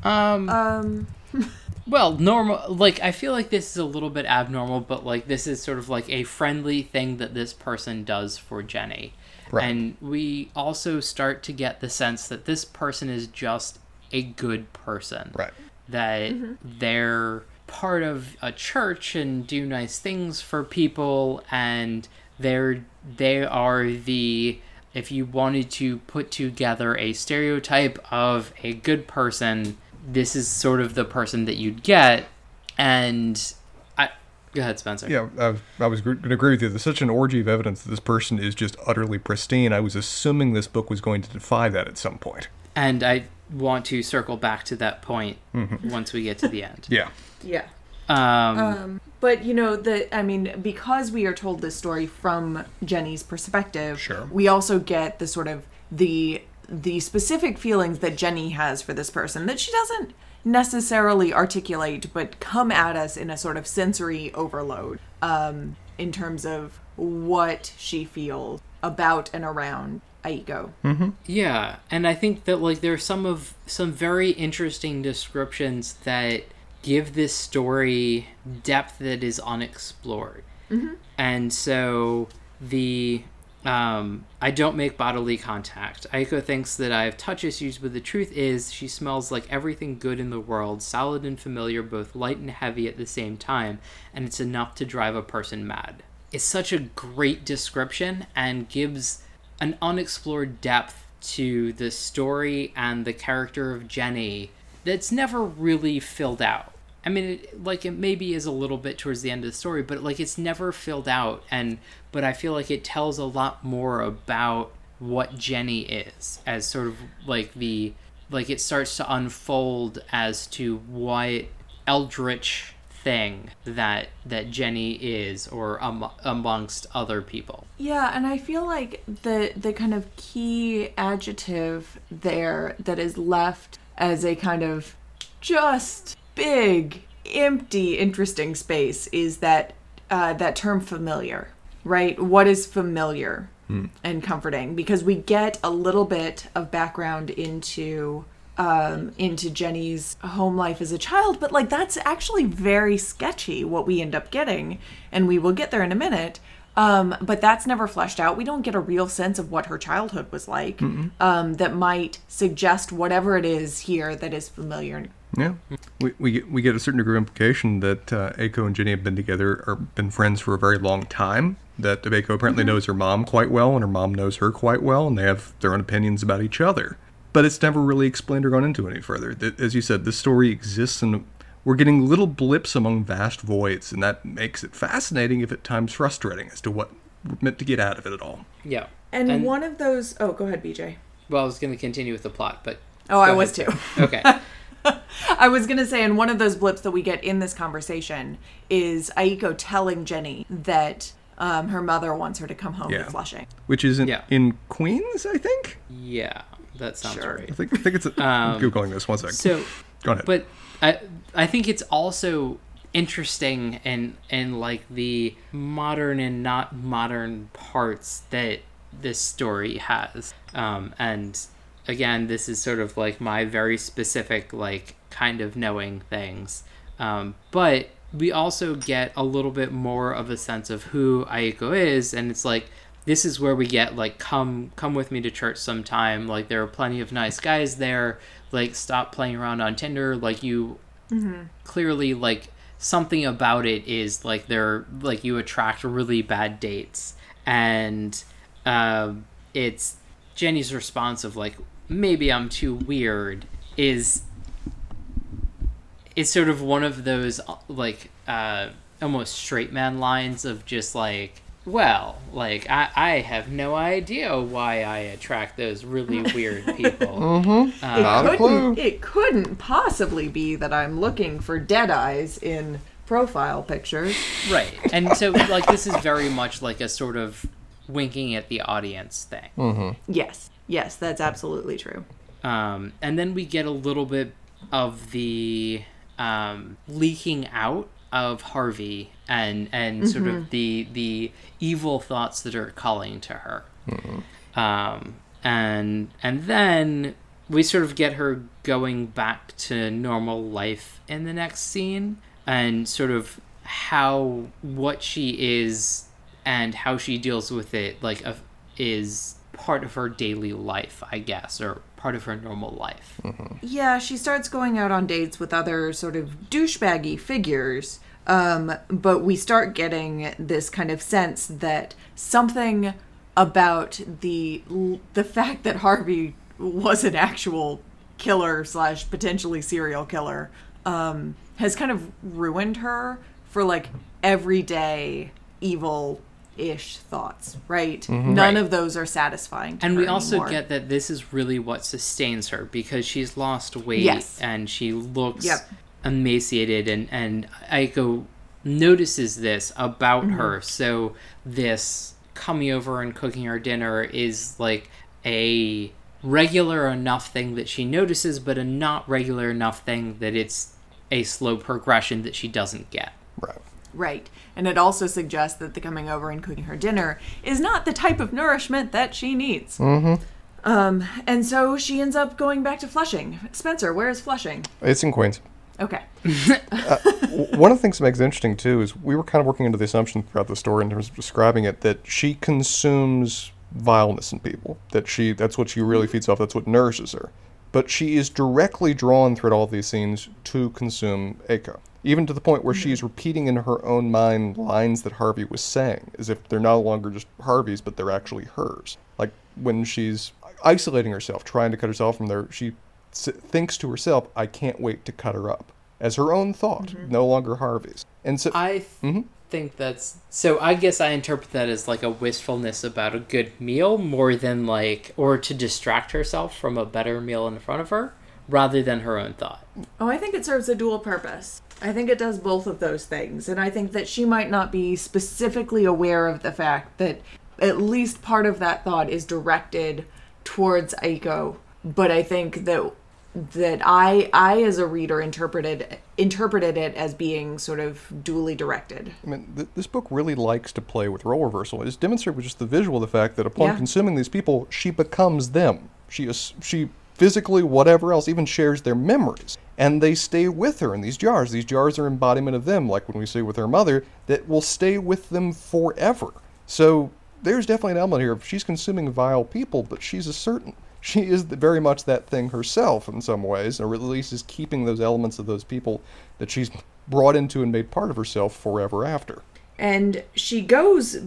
um um Well, normal. Like, I feel like this is a little bit abnormal, but like, this is sort of like a friendly thing that this person does for Jenny. Right. And we also start to get the sense that this person is just a good person. Right. That mm-hmm. they're part of a church and do nice things for people, and they're they are the if you wanted to put together a stereotype of a good person, this is sort of the person that you'd get. And I go ahead, Spencer. Yeah, I, I was going to agree with you. There's such an orgy of evidence that this person is just utterly pristine. I was assuming this book was going to defy that at some point. And I want to circle back to that point once we get to the end. Yeah. yeah Um, Um, but you know the I mean because we are told this story from Jenny's perspective, Sure. we also get the sort of the the specific feelings that Jenny has for this person that she doesn't necessarily articulate but come at us in a sort of sensory overload um in terms of what she feels about and around Aiko. Yeah, and I think that like there's some of some very interesting descriptions that give this story depth that is unexplored. And so the Um, I don't make bodily contact. Aiko thinks that I have touch issues, but the truth is, she smells like everything good in the world, solid and familiar, both light and heavy at the same time, and it's enough to drive a person mad. It's such a great description and gives an unexplored depth to the story and the character of Jenny that's never really filled out. I mean, it, like it maybe is a little bit towards the end of the story, but like it's never filled out, and but I feel like it tells a lot more about what Jenny is as sort of like the like it starts to unfold as to what eldritch thing that that Jenny is or um, amongst other people. Yeah, and I feel like the the kind of key adjective there that is left as a kind of just big, empty, interesting space is that uh, that term familiar, right? What is familiar and comforting? Because we get a little bit of background into um, into Jenny's home life as a child, but like that's actually very sketchy what we end up getting, and we will get there in a minute. Um, but that's never fleshed out. We don't get a real sense of what her childhood was like um, that might suggest whatever it is here that is familiar. Yeah, we, we get we get a certain degree of implication that uh, Aiko and Jenny have been together or been friends for a very long time. That Aiko apparently knows her mom quite well, and her mom knows her quite well, and they have their own opinions about each other. But it's never really explained or gone into any further. Th- As you said, this story exists, and we're getting little blips among vast voids, and that makes it fascinating, if at times frustrating, as to what we're meant to get out of it at all. Yeah. And, one of those, oh, go ahead, BJ. well, I was going to continue with the plot, but Oh, I Go was ahead. too. okay. I was gonna say, and one of those blips that we get in this conversation is Aiko telling Jenny that um, her mother wants her to come home Yeah. to Flushing. Which is in, Yeah. in Queens, I think. Yeah, that sounds Sure. right. I think I think it's. A, I'm Um, googling this one second. So, Go ahead. but I I think it's also interesting and in like the modern and not modern parts that this story has. Um, and again, this is sort of like my very specific like kind of knowing things. Um, but we also get a little bit more of a sense of who Aiko is, and it's like this is where we get like come come with me to church sometime. Like there are plenty of nice guys there. Like stop playing around on Tinder. Like you clearly like something about it is like they're like you attract really bad dates and um it's jenny's response of like maybe i'm too weird is it's sort of one of those uh, like uh almost straight man lines of just like well like i i have no idea why i attract those really weird people Not a couldn't, clue. It couldn't possibly be that I'm looking for dead eyes in profile pictures. Right. And so like this is very much like a sort of winking at the audience thing. Yes, yes, that's absolutely true. Um, and then we get a little bit of the um, leaking out of Harvey and and sort of mm-hmm. the the evil thoughts that are calling to her. Mm-hmm. Um, and and then we sort of get her going back to normal life in the next scene and sort of how what she is and how she deals with it like a, is part of her daily life i guess or part of her normal life mm-hmm. Yeah, she starts going out on dates with other sort of douchebaggy figures. Um, but we start getting this kind of sense that something about the the fact that Harvey was an actual killer slash potentially serial killer um, has kind of ruined her for like everyday evil ish thoughts, right? None Right. of those are satisfying. To and her we also anymore. get that this is really what sustains her because she's lost weight Yes. and she looks Yep. Emaciated and and Aiko notices this about Mm-hmm. her so this coming over and cooking her dinner is like a regular enough thing that she notices but a not regular enough thing that it's a slow progression that she doesn't get Right. Right. And it also suggests that the coming over and cooking her dinner is not the type of nourishment that she needs. Mm-hmm. Um, and so she ends up going back to Flushing. Spencer, where is Flushing? It's in Queens. Okay. Uh, w- One of the things that makes it interesting too is we were kind of working under the assumption throughout the story in terms of describing it that she consumes vileness in people. That she that's what she really feeds off. That's what nourishes her. But she is directly drawn throughout all these scenes to consume Aiko. Even to the point where hmm. she is repeating in her own mind lines that Harvey was saying, as if they're no longer just Harvey's, but they're actually hers. Like when she's isolating herself, trying to cut herself from there, she thinks to herself, "I can't wait to cut her up," as her own thought, mm-hmm. no longer Harvey's. And so, I th- mm-hmm. think that's so. I guess I interpret that as like a wistfulness about a good meal more than like, or to distract herself from a better meal in front of her, rather than her own thought. Oh, I think it serves a dual purpose. I think it does both of those things. And I think that she might not be specifically aware of the fact that at least part of that thought is directed towards Aiko. But I think that that I I as a reader interpreted interpreted it as being sort of duly directed. I mean, th- this book really likes to play with role reversal. It's demonstrated with just the visual the fact that upon Yeah. consuming these people, she becomes them. She is she physically, whatever else, even shares their memories, and they stay with her in these jars. These jars are embodiment of them, like when we say with her mother, that will stay with them forever. So there's definitely an element here she's consuming vile people, but she's a certain. She is the- very much that thing herself in some ways, or at least is keeping those elements of those people that she's brought into and made part of herself forever after. And she goes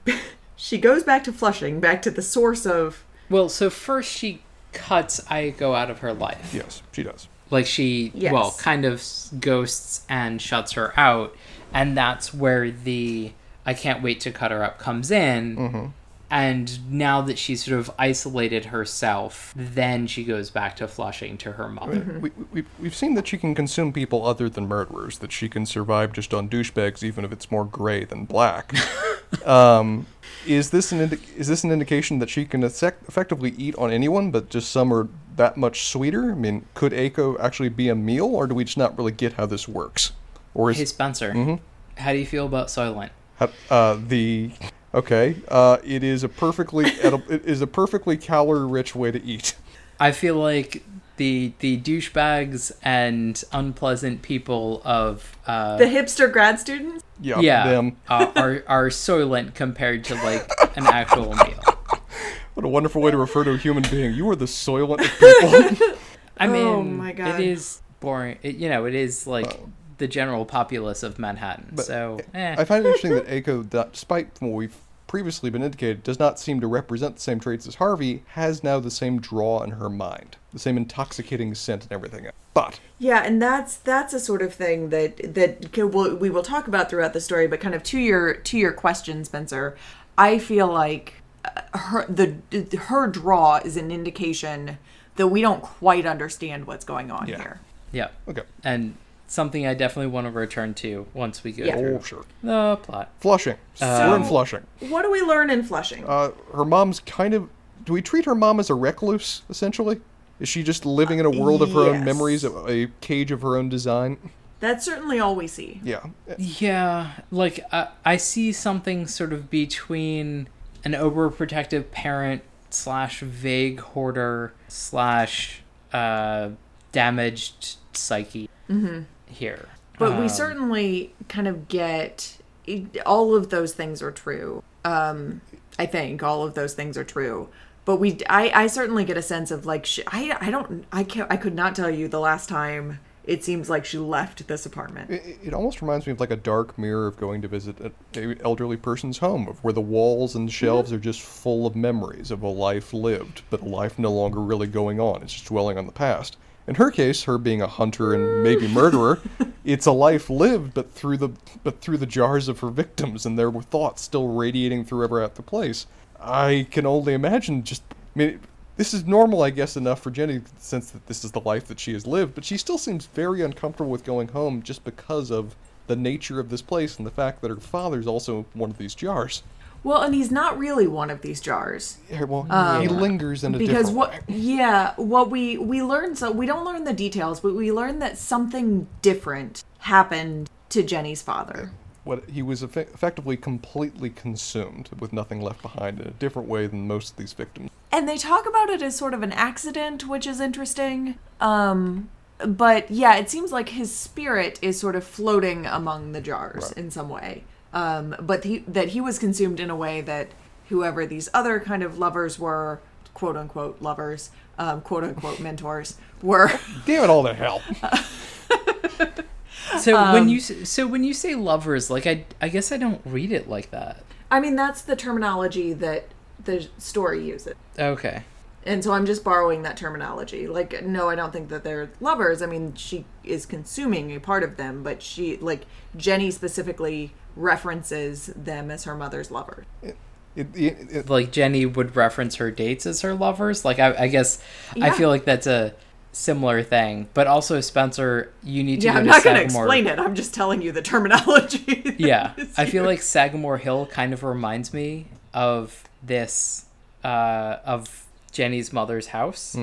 she goes back to Flushing, back to the source of Well, so first she cuts Aiko out of her life. Yes, she does. Like she, Yes. well, kind of ghosts and shuts her out, and that's where the I can't wait to cut her up comes in. Mm-hmm. And now that she's sort of isolated herself, then she goes back to Flushing to her mother. We, we, we've seen that she can consume people other than murderers, that she can survive just on douchebags, even if it's more gray than black. um, is this an indi- is this an indication that she can effect- effectively eat on anyone, but just some are that much sweeter? I mean, could Aiko actually be a meal, or do we just not really get how this works? Or is Hey Spencer, Mm-hmm. how do you feel about Soylent? how- uh, the okay? Uh, it is a perfectly edib- it is a perfectly calorie rich way to eat. I feel like the the douchebags and unpleasant people of uh, the hipster grad students. Yeah, yeah them. uh, are are Soylent compared to like an actual meal. What a wonderful way to refer to a human being. You are the soylent of people. I mean, Oh my God. it is boring. It, you know, it is like the general populace of Manhattan. so, eh. I find it interesting that Aiko, that despite what we've previously been indicated, does not seem to represent the same traits as Harvey, has now the same draw in her mind, the same intoxicating scent and everything else. But Yeah, and that's that's a sort of thing that that we'll, we will talk about throughout the story. But kind of to your to your question, Spencer, I feel like uh, her the her draw is an indication that we don't quite understand what's going on Yeah. here. yeah, okay, and something I definitely want to return to once we go Yeah. through oh sure, the plot. Flushing. We're in Flushing. What do we learn in Flushing? Uh, her mom's kind of. Do we treat her mom as a recluse essentially? Is she just living in a world of her own memories, a, a cage of her own design? that's certainly all we see. Yeah. Yeah, like I I see something sort of between an overprotective parent slash vague hoarder slash uh, damaged psyche here. But we Um, certainly kind of get all of those things are true. Um, I think all of those things are true. But we, I, I certainly get a sense of like, sh I, I don't, I can't, I could not tell you the last time it seems like she left this apartment. It, it almost reminds me of like a dark mirror of going to visit a, a elderly person's home, of where the walls and shelves are just full of memories of a life lived, but a life no longer really going on. It's just dwelling on the past. In her case, her being a hunter and maybe murderer, it's a life lived, but through the but through the jars of her victims, and their thoughts still radiating through ever at the place. I can only imagine. Just, I mean, this is normal, I guess, enough for Jenny, since that this is the life that she has lived. But she still seems very uncomfortable with going home, just because of the nature of this place and the fact that her father's also one of these jars. Well, and he's not really one of these jars. Yeah, well, he lingers in a different way. because what yeah what we we learn so we don't learn the details but we learn that something different happened to jenny's father What he was effe- effectively completely consumed, with nothing left behind, in a different way than most of these victims. and they talk about it as sort of an accident which is interesting um but yeah it seems like his spirit is sort of floating among the jars Right. in some way um but he that he was consumed in a way that whoever these other kind of lovers were, quote unquote lovers, um, quote unquote mentors, were. Damn it all to hell. So Um, when you so when you say lovers, like I I guess I don't read it like that. I mean, that's the terminology that the story uses. Okay. And so I'm just borrowing that terminology. Like, no, I don't think that they're lovers. I mean, she is consuming a part of them, but she, like, Jenny specifically references them as her mother's lover. It, it, it, Like Jenny would reference her dates as her lovers. Like I, I guess I feel like that's a similar thing. But also Spencer, you need to Yeah, go I'm to not going to explain it. I'm just telling you the terminology. Yeah, I feel like Sagamore Hill kind of reminds me of this uh, of Jenny's mother's house.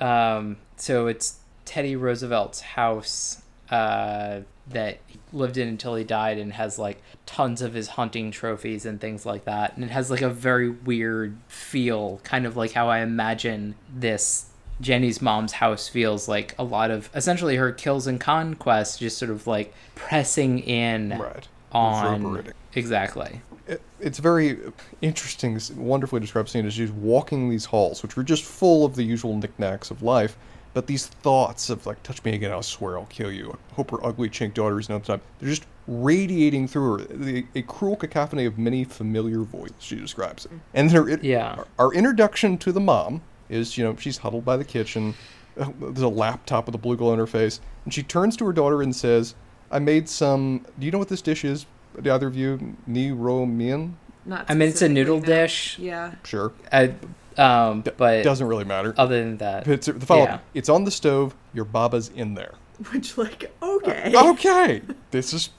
Um, so it's Teddy Roosevelt's house uh, that he lived in until he died, and has like tons of his hunting trophies and things like that. And it has like a very weird feel, kind of like how I imagine this Jenny's mom's house feels like a lot of essentially her kills and conquests, just sort of like pressing in right. on exactly. It, it's very interesting, wonderfully described scene as she's walking these halls, which were just full of the usual knickknacks of life. But these thoughts of like, touch me again, I'll swear I'll kill you. I hope her ugly chink daughter is no time. They're just radiating through her. The, a cruel cacophony of many familiar voices, she describes it. And her, Yeah. our, our introduction to the mom is, you know, she's huddled by the kitchen. uh, There's a laptop with a blue glow on her face. And she turns to her daughter and says, I made some. Do you know what this dish is? The either of you? Ni ro mien? Not I mean, it's a noodle no. dish. Yeah. Sure. I, um, but Doesn't really matter. other than that, It's, the follow yeah. It's on the stove. Your baba's in there. Which, like, okay. Okay. this is.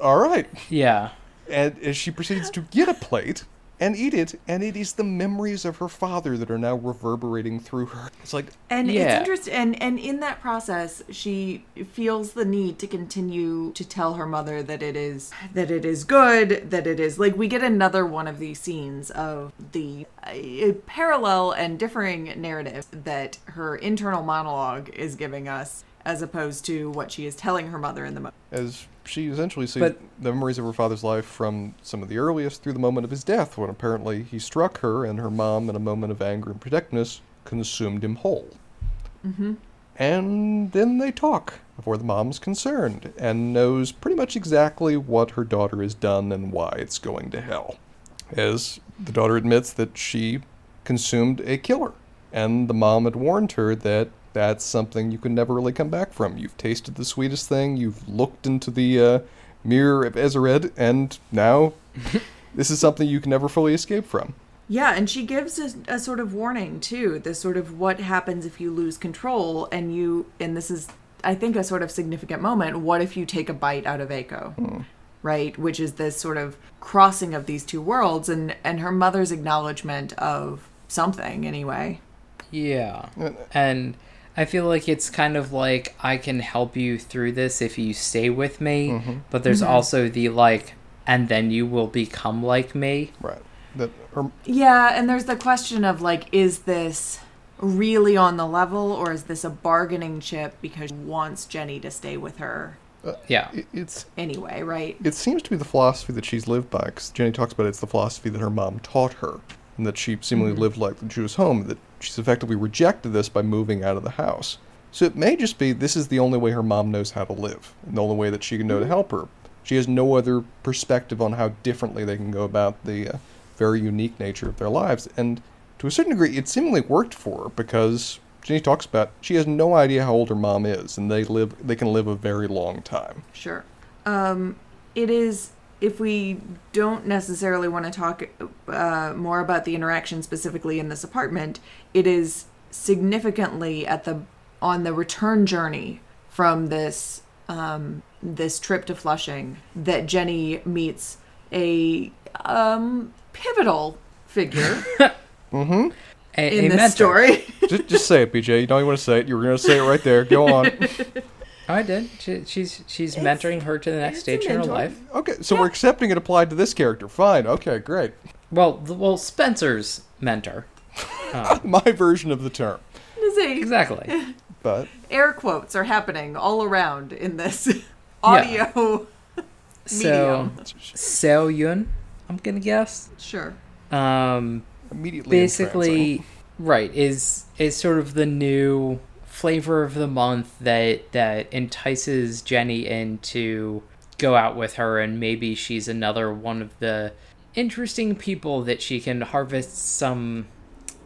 All right. yeah, And as she proceeds to get a plate and eat it, and it is the memories of her father that are now reverberating through her. It's like, And it's interesting, and and in that process, she feels the need to continue to tell her mother that it is that it is good, that it is like we get another one of these scenes of the uh, parallel and differing narrative that her internal monologue is giving us, as opposed to what she is telling her mother in the moment. as she essentially sees But- the memories of her father's life from some of the earliest through the moment of his death, when apparently he struck her and her mom, in a moment of anger and protectiveness, consumed him whole. Mm-hmm. And then they talk before the mom's concerned and knows pretty much exactly what her daughter has done and why it's going to hell. As the daughter admits that she consumed a killer, and the mom had warned her that that's something you can never really come back from. You've tasted the sweetest thing, you've looked into the uh, mirror of Erised, and now this is something you can never fully escape from. Yeah, and she gives a, a sort of warning too. This sort of what happens if you lose control and you and this is I think a sort of significant moment. What if you take a bite out of Aiko? Right, which is this sort of crossing of these two worlds and and her mother's acknowledgement of something anyway. yeah, and I feel like it's kind of like I can help you through this if you stay with me, mm-hmm. but there's mm-hmm. also the like, and then you will become like me. Right. That her Yeah, and there's the question of like is this really on the level or is this a bargaining chip because she wants Jenny to stay with her uh, Yeah, it- it's anyway, right? it seems to be the philosophy that she's lived by because jenny talks about it's the philosophy that her mom taught her and that she seemingly mm-hmm. lived like the jewish home that she's effectively rejected this by moving out of the house. So it may just be this is the only way her mom knows how to live and the only way that she can know to help her. She has no other perspective on how differently they can go about the uh, very unique nature of their lives. And to a certain degree it seemingly worked for her because jenny talks about she has no idea how old her mom is and they live they can live a very long time. Sure. Um, it is, if we don't necessarily want to talk uh, more about the interaction specifically in this apartment, it is significantly at the on the return journey from this um, this trip to Flushing that Jenny meets a um, pivotal figure mm-hmm a, in a this mentor. story. just, just say it, BJ. You don't even want to say it. You were going to say it right there. Go on. Oh, I did. She, she's she's It's- mentoring her to the next stage in her life. Okay, so we're accepting it applied to this character. Fine. Okay, great. Well, the, well, Spencer's mentor. Uh, My version of the term. Exactly. But air quotes are happening all around in this audio Yeah. So. Seo Yun, I'm gonna guess. Sure. um, Immediately. basically right is is sort of the new flavor of the month that that entices Jenny in to go out with her and maybe she's another one of the interesting people that she can harvest some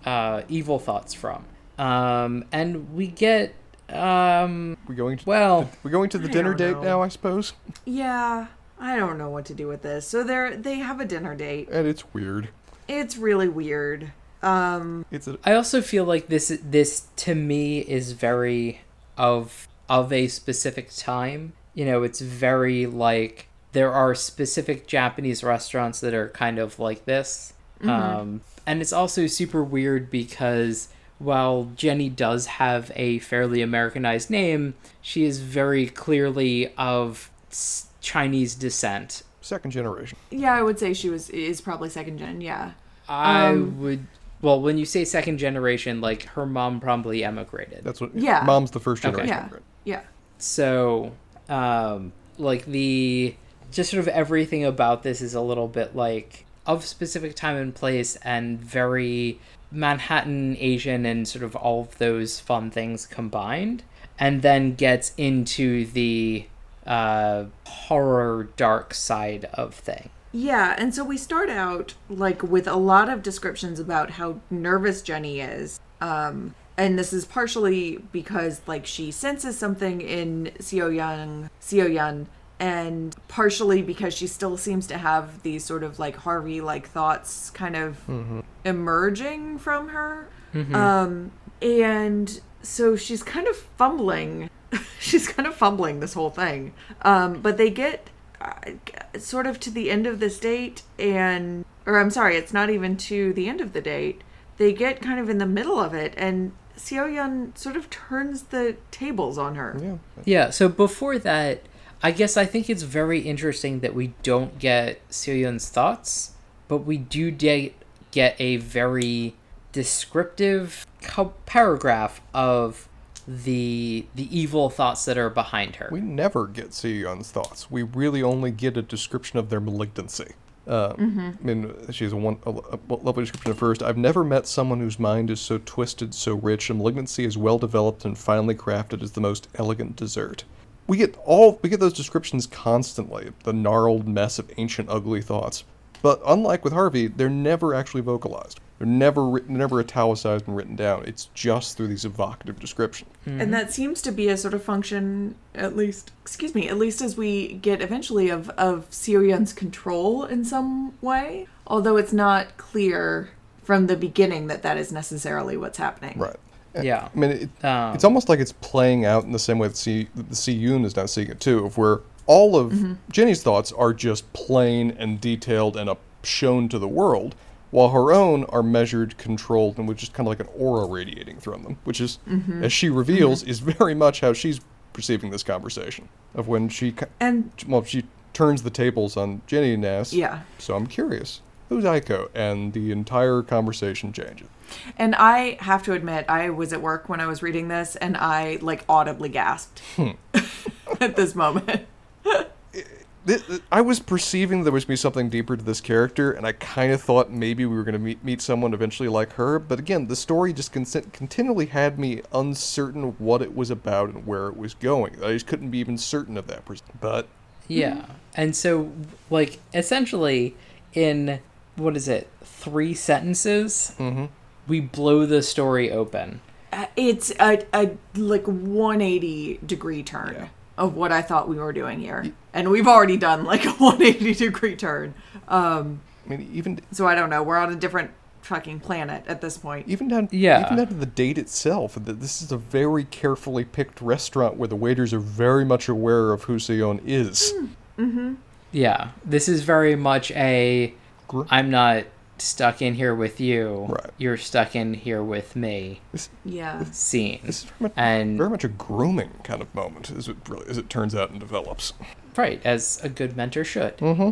uh, evil thoughts from um, and we get um, We're going to well we're going to the I dinner date know. now, I suppose. Yeah, I don't know what to do with this. So they're they have a dinner date. And it's weird. It's really weird. Um, It's a I also feel like this this to me is very of of a specific time. You know, it's very like there are specific Japanese restaurants that are kind of like this. Um, and it's also super weird because while Jenny does have a fairly Americanized name, she is very clearly of Chinese descent. second generation. yeah, I would say she was is probably second gen. Yeah. I Um, would well, when you say second generation, like her mom probably emigrated. That's what Yeah. mom's the first Okay. generation. Yeah. Yeah. so um like the just sort of everything about this is a little bit like of specific time and place and very manhattan asian and sort of all of those fun things combined and then gets into the uh horror dark side of thing Yeah, and so we start out like with a lot of descriptions about how nervous Jenny is. Um and this is partially because like she senses something in Seo Young Seo Yun and partially because she still seems to have these sort of like Harvey like thoughts kind of emerging from her. Um and so she's kind of fumbling. she's kind of fumbling this whole thing. Um but they get uh, sort of to the end of this date and or I'm sorry, it's not even to the end of the date. They get kind of in the middle of it and Seo Yun sort of turns the tables on her. Yeah. Yeah, so before that, I guess I think it's very interesting that we don't get Seoyun's thoughts, but we do de- get a very descriptive co- paragraph of the the evil thoughts that are behind her. We never get Seyun's thoughts. We really only get a description of their malignancy. Uh, I mean, she has a, one, a, a lovely description at first. I've never met someone whose mind is so twisted, so rich, and malignancy is well developed and finely crafted as the most elegant dessert. We get all we get those descriptions constantly. The gnarled mess of ancient, ugly thoughts. But unlike with Harvey, they're never actually vocalized. They're never written, never italicized and written down. It's just through these evocative descriptions. And that seems to be a sort of function, at least, excuse me, at least as we get eventually of, of Seo Yun's control in some way. Although it's not clear from the beginning that that is necessarily what's happening. Right. Yeah. I mean, it, Um, it's almost like it's playing out in the same way that C, that the Siyun is now seeing it too, of where all of Jenny's thoughts are just plain and detailed and up, shown to the world, while her own are measured, controlled, and with just kind of like an aura radiating from them, which is, mm-hmm. as she reveals, mm-hmm. is very much how she's perceiving this conversation. Of when she, And well, she turns the tables on Jenny and asks, yeah. So I'm curious, who's Aiko? And the entire conversation changes. And I have to admit, I was at work when I was reading this and I like audibly gasped hmm. at this moment. Th- th- I was perceiving there was going to be something deeper to this character, and I kind of thought maybe we were going to meet, meet someone eventually like her. But again, the story just con- continually had me uncertain what it was about and where it was going. I just couldn't be even certain of that. pers- But Yeah. And so, like, essentially, in what is it, three sentences, Mhm. we blow the story open. Uh, It's a, a like 180 degree turn Yeah. Of what I thought we were doing here. And we've already done like a 180 degree turn. Um, I mean, even so I don't know. We're on a different fucking planet at this point. even down Yeah. even down to the date itself. th- This is a very carefully picked restaurant where the waiters are very much aware of who Seon is. Yeah. This is very much a Gr- I'm not stuck in here with you. Right. You're stuck in here with me Yeah. scene. This is very much, And very much a grooming kind of moment, as it really as it turns out and develops. right, as a good mentor should. Mm-hmm.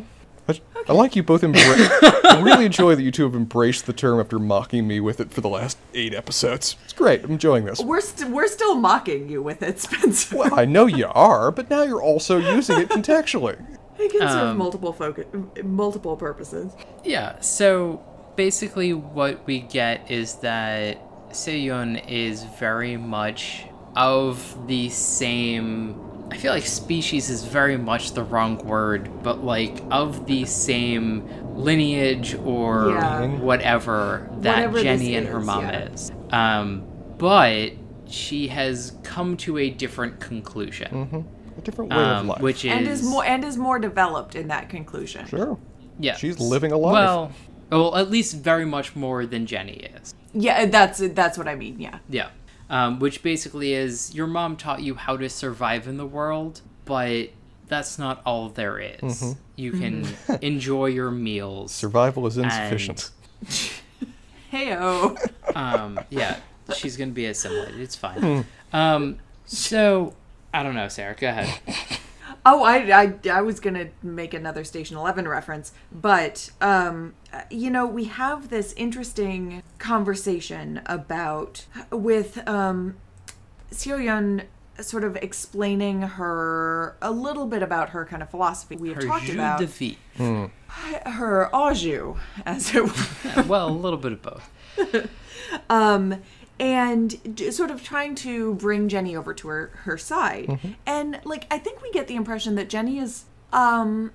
I, I like you both embrace. I really enjoy that you two have embraced the term after mocking me with it for the last eight episodes. It's great. I'm enjoying this. We're st- we're still mocking you with it, Spencer. Well, I know you are, but now you're also using it contextually. It can serve Um, multiple focus, multiple purposes. Yeah, so basically what we get is that Seyun is very much of the same I feel like species is very much the wrong word, but like of the same lineage or Yeah. whatever that Whatever Jenny and her is, mom yeah. is. Um, but she has come to a different conclusion, A different way of um, life. which is and is more and is more developed in that conclusion. sure. yeah, she's living a life. Well, well, at least very much more than Jenny is. Yeah, that's that's what I mean. Yeah. Yeah. Um, which basically is your mom taught you how to survive in the world, but that's not all there is. Mm-hmm. You can enjoy your meals. Survival is insufficient. Heyo. Um, yeah, she's going to be assimilated. It's fine. Um, so, I don't know, Sarah. Go ahead. Oh, I, I, I was gonna make another Station Eleven reference, but um, you know, we have this interesting conversation about with um, Seo Yun sort of explaining her a little bit about her kind of philosophy. We have Her talked jus about de vie. her au jus, as it were. Well, a little bit of both. um, and d- sort of trying to bring Jenny over to her her side. And like I think we get the impression that Jenny is um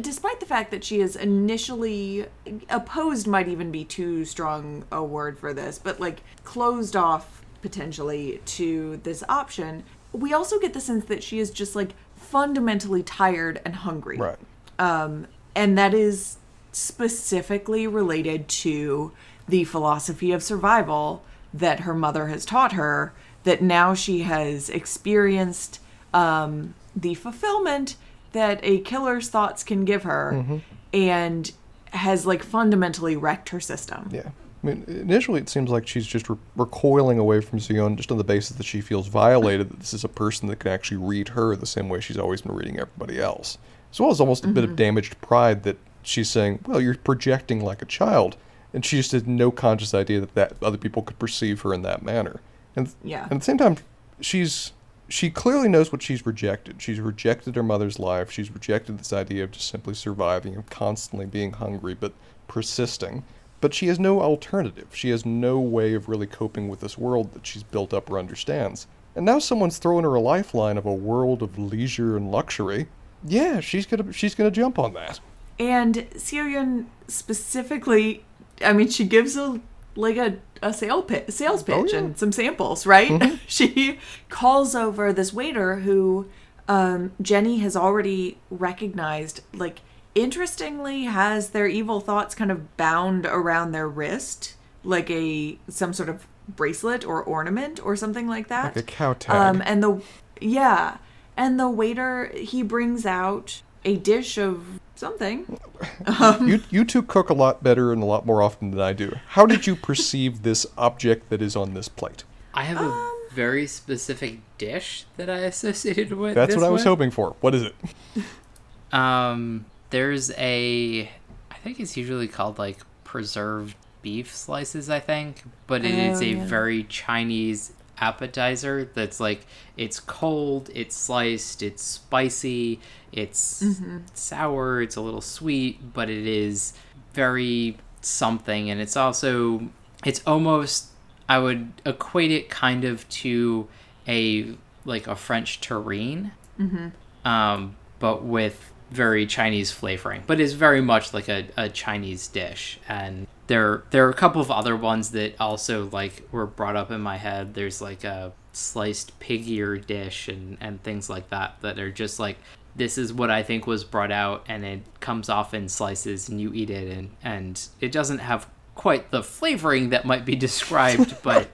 despite the fact that she is initially opposed might even be too strong a word for this, but like closed off potentially to this option, we also get the sense that she is just like fundamentally tired and hungry right. um, and that is specifically related to the philosophy of survival that her mother has taught her that now she has experienced um, the fulfillment that a killer's thoughts can give her and has like fundamentally wrecked her system Yeah. I mean, initially it seems like she's just re- recoiling away from Seo Yun just on the basis that she feels violated that this is a person that can actually read her the same way she's always been reading everybody else. As well as almost a bit of damaged pride that she's saying, well, you're projecting like a child. And she just had no conscious idea that, that other people could perceive her in that manner. And, Yeah. and at the same time, she's she clearly knows what she's rejected. She's rejected her mother's life. She's rejected this idea of just simply surviving and constantly being hungry, but persisting. But she has no alternative. She has no way of really coping with this world that she's built up or understands. And now someone's throwing her a lifeline of a world of leisure and luxury. Yeah, she's gonna she's gonna jump on that. And Seo Yun specifically, I mean, she gives a like a, a sale pi- sales pitch Oh, yeah. and some samples, right? she calls over this waiter who um, Jenny has already recognized, like, interestingly, has their evil thoughts kind of bound around their wrist, like a some sort of bracelet or ornament or something like that. Like a cow tag. Um, and the yeah, and the waiter he brings out a dish of something. you you two cook a lot better and a lot more often than I do. How did you perceive this object that is on this plate? I have Um, a very specific dish that I associated with. That's this what I was with. hoping for. What is it? Um, there's a, I think it's usually called like preserved beef slices. I think, but it is Oh, a yeah. very Chinese appetizer. That's like it's cold, it's sliced, it's spicy, it's Mm-hmm. sour, it's a little sweet, but it is very something, and it's also it's almost I would equate it kind of to a like a French terrine um, but with very Chinese flavoring. But it's very much like a, a Chinese dish. And there there are a couple of other ones that also like were brought up in my head. There's like a sliced pig ear dish and, and things like that that are just like this is what I think was brought out and it comes off in slices and you eat it and, and it doesn't have quite the flavoring that might be described, but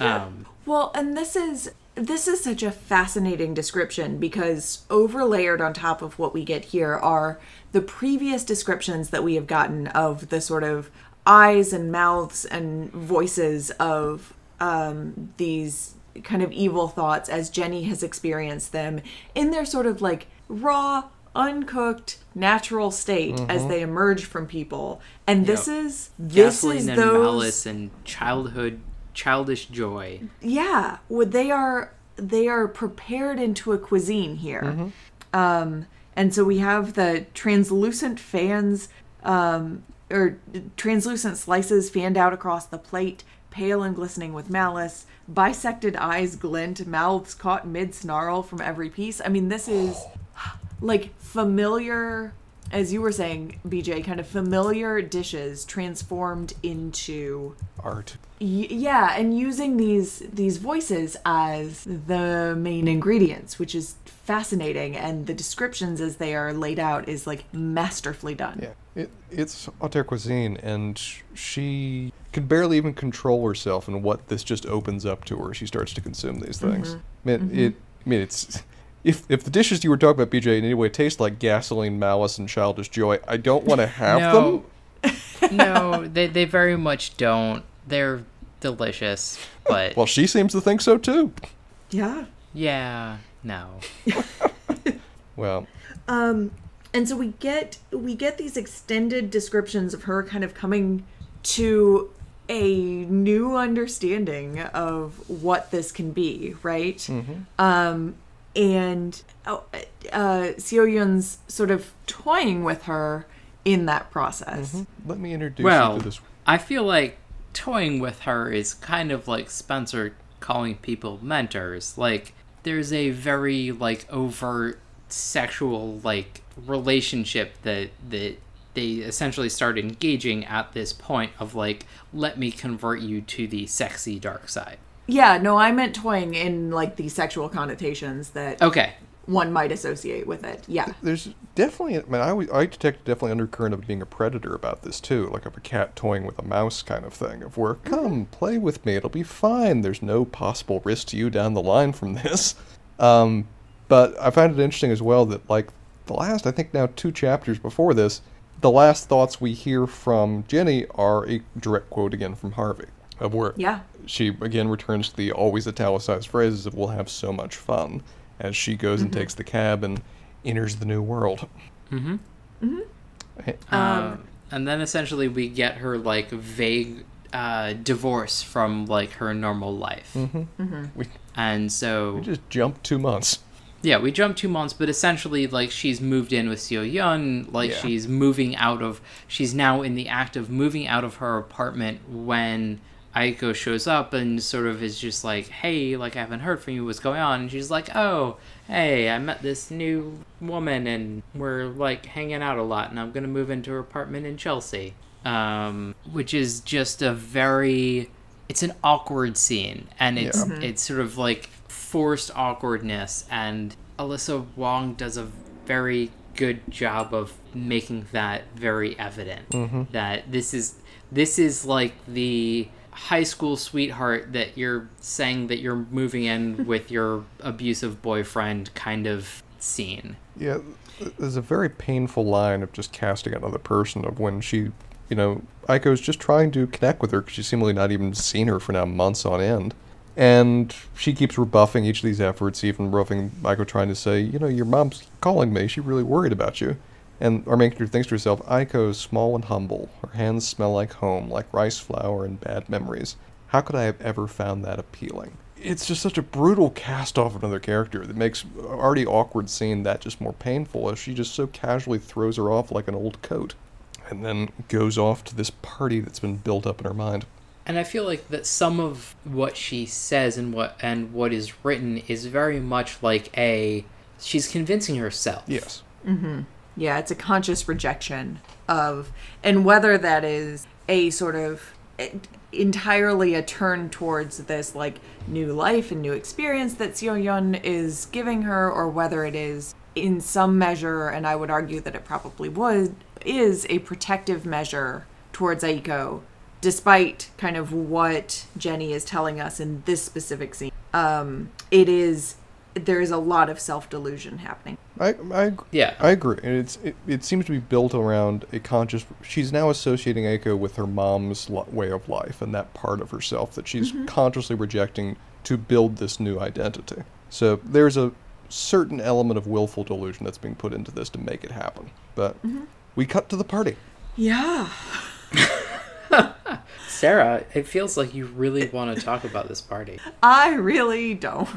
um, Well, and this is this is such a fascinating description because overlayered on top of what we get here are the previous descriptions that we have gotten of the sort of eyes and mouths and voices of um, these kind of evil thoughts as Jenny has experienced them in their sort of like raw, uncooked, natural state as they emerge from people. And this Yep. is this gasoline is and those malice and childhood childish joy. yeah well they are they are prepared into a cuisine here um and so we have the translucent fans um or translucent slices fanned out across the plate, pale and glistening with malice. Bisected eyes glint, mouths caught mid snarl from every piece. I mean, this is like familiar, as you were saying, BJ, kind of familiar dishes transformed into Art. Y- yeah and using these these voices as the main ingredients which is fascinating and the descriptions as they are laid out is like masterfully done Yeah, it, it's auteur cuisine, and she can barely even control herself and what this just opens up to her. She starts to consume these mm-hmm. things. I mean, mm-hmm. it. I mean, it's. If, if the dishes you were talking about, BJ, in any way taste like gasoline, malice, and childish joy, I don't want to have No. them. no, they they very much don't. They're delicious, but Well, she seems to think so too. yeah yeah, no. Well, um and so we get we get these extended descriptions of her kind of coming to a new understanding of what this can be right um and oh, uh Seo Yun's sort of toying with her in that process let me introduce Well, you to this. I feel like toying with her is kind of like Spencer calling people mentors. Like there's a very like overt sexual like relationship that that they essentially start engaging at this point of like let me convert you to the sexy dark side. Yeah, no, I meant toying in like the sexual connotations that Okay. One might associate with it. Yeah. There's definitely, I mean, I, I detect a definitely undercurrent of being a predator about this too, like of a cat toying with a mouse kind of thing. Of where, come play with me, it'll be fine. There's no possible risk to you down the line from this. Um, but I find it interesting as well that like the last, I think now two chapters before this, the last thoughts we hear from Jenny are a direct quote again from Harvey of where Yeah. she again returns to the always italicized phrases of "we'll have so much fun" as she goes and takes the cab and enters the new world. Mm-hmm. Eh, Um, and then essentially we get her like vague uh, divorce from like her normal life. Mm-hmm. We, And so we just jumped two months. Yeah, we jumped two months, but essentially, like, she's moved in with Seo Yun. Like, Yeah. she's moving out of. She's now in the act of moving out of her apartment when Aiko shows up and sort of is just like, hey, like, I haven't heard from you. What's going on? And she's like, oh, hey, I met this new woman and we're, like, hanging out a lot, and I'm going to move into her apartment in Chelsea. Um, which is just a very. It's an awkward scene, and it's Yeah. it's sort of like forced awkwardness and Alyssa Wong does a very good job of making that very evident that this is this is like the high school sweetheart that you're saying that you're moving in with your abusive boyfriend kind of scene. Yeah, th- there's a very painful line of just casting another person of when she, you know, Aiko's just trying to connect with her because she's seemingly not even seen her for now months on end. And she keeps rebuffing each of these efforts, even roughing Aiko trying to say, you know, your mom's calling me. She's really worried about you. And our main character thinks to herself, Aiko is small and humble. Her hands smell like home, like rice flour and bad memories. How could I have ever found that appealing? It's just such a brutal cast off of another character that makes a already awkward scene that just more painful as she just so casually throws her off like an old coat. And then goes off to this party that's been built up in her mind. And I feel like that some of what she says and what and what is written is very much like a she's convincing herself. Yes. Mm-hmm. Yeah, it's a conscious rejection of, and whether that is a sort of eh, entirely a turn towards this like new life and new experience that Seo is giving her, or whether it is in some measure, and I would argue that it probably would, is a protective measure towards Aiko, despite kind of what Jenny is telling us in this specific scene. Um, it is there is a lot of self delusion happening. I, I, Yeah. I agree. And it's it, it seems to be built around a conscious. She's now associating Aiko with her mom's lo- way of life and that part of herself that she's mm-hmm. consciously rejecting to build this new identity. So there's a certain element of willful delusion that's being put into this to make it happen. But mm-hmm. we cut to the party. Yeah. Sarah, it feels like you really want to talk about this party. I really don't.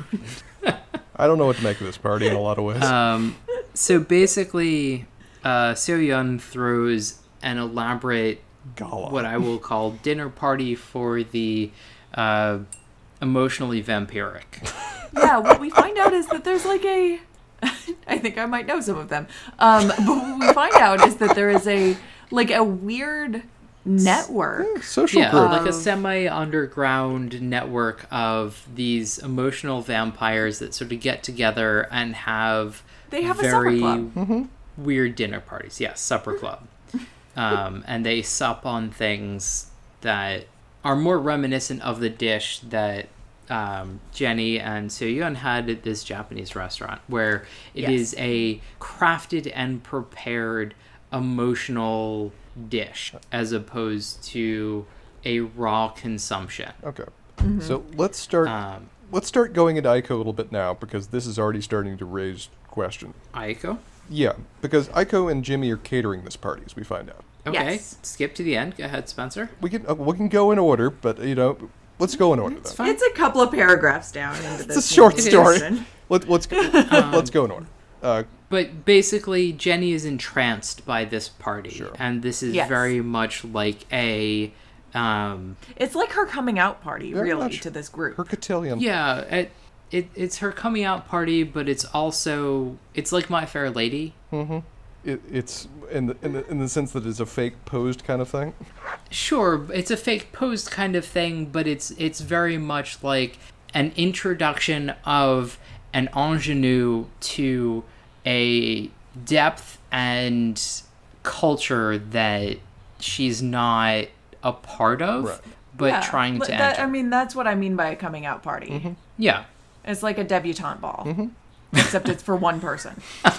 I don't know what to make of this party in a lot of ways. Um, so basically, uh, Seo Yun throws an elaborate Gala. what I will call dinner party for the uh, emotionally vampiric. yeah, what we find out is that there's like a. I think I might know some of them. Um, but what we find out is that there is a like a weird network. Social yeah, group. like a semi underground network of these emotional vampires that sort of get together and have They have a supper very club. weird dinner parties. Yes, supper club. um, and they sup on things that are more reminiscent of the dish that um, Jenny and Seo Yun had at this Japanese restaurant, where it is Yes. a crafted and prepared emotional dish as opposed to a raw consumption. Okay. Mm-hmm. So let's start. Um, let's start going into Aiko a little bit now because this is already starting to raise question. Aiko? Yeah, because Aiko and Jimmy are catering this party, as we find out. Okay, Yes. skip to the end. Go ahead, Spencer. We can uh, we can go in order, but you know, let's go in order then. fine. It's a couple of paragraphs down into this. It's a short story. Listen. Let, let's go, Um, let's go in order. Uh, But basically, Jenny is entranced by this party, Sure. and this is Yes. very much like a, um, It's like her coming out party, really, to this group. her cotillion. yeah, it, it it's her coming out party, but it's also it's like My Fair Lady. It, it's in the, in the in the sense that it's a fake posed kind of thing. Sure, it's a fake posed kind of thing, but it's it's very much like an introduction of an ingenue to a depth and culture that she's not a part of, Right. but Yeah, trying to that- enter. I mean, that's what I mean by a coming out party. Mm-hmm. yeah, It's like a debutante ball, except it's for one person.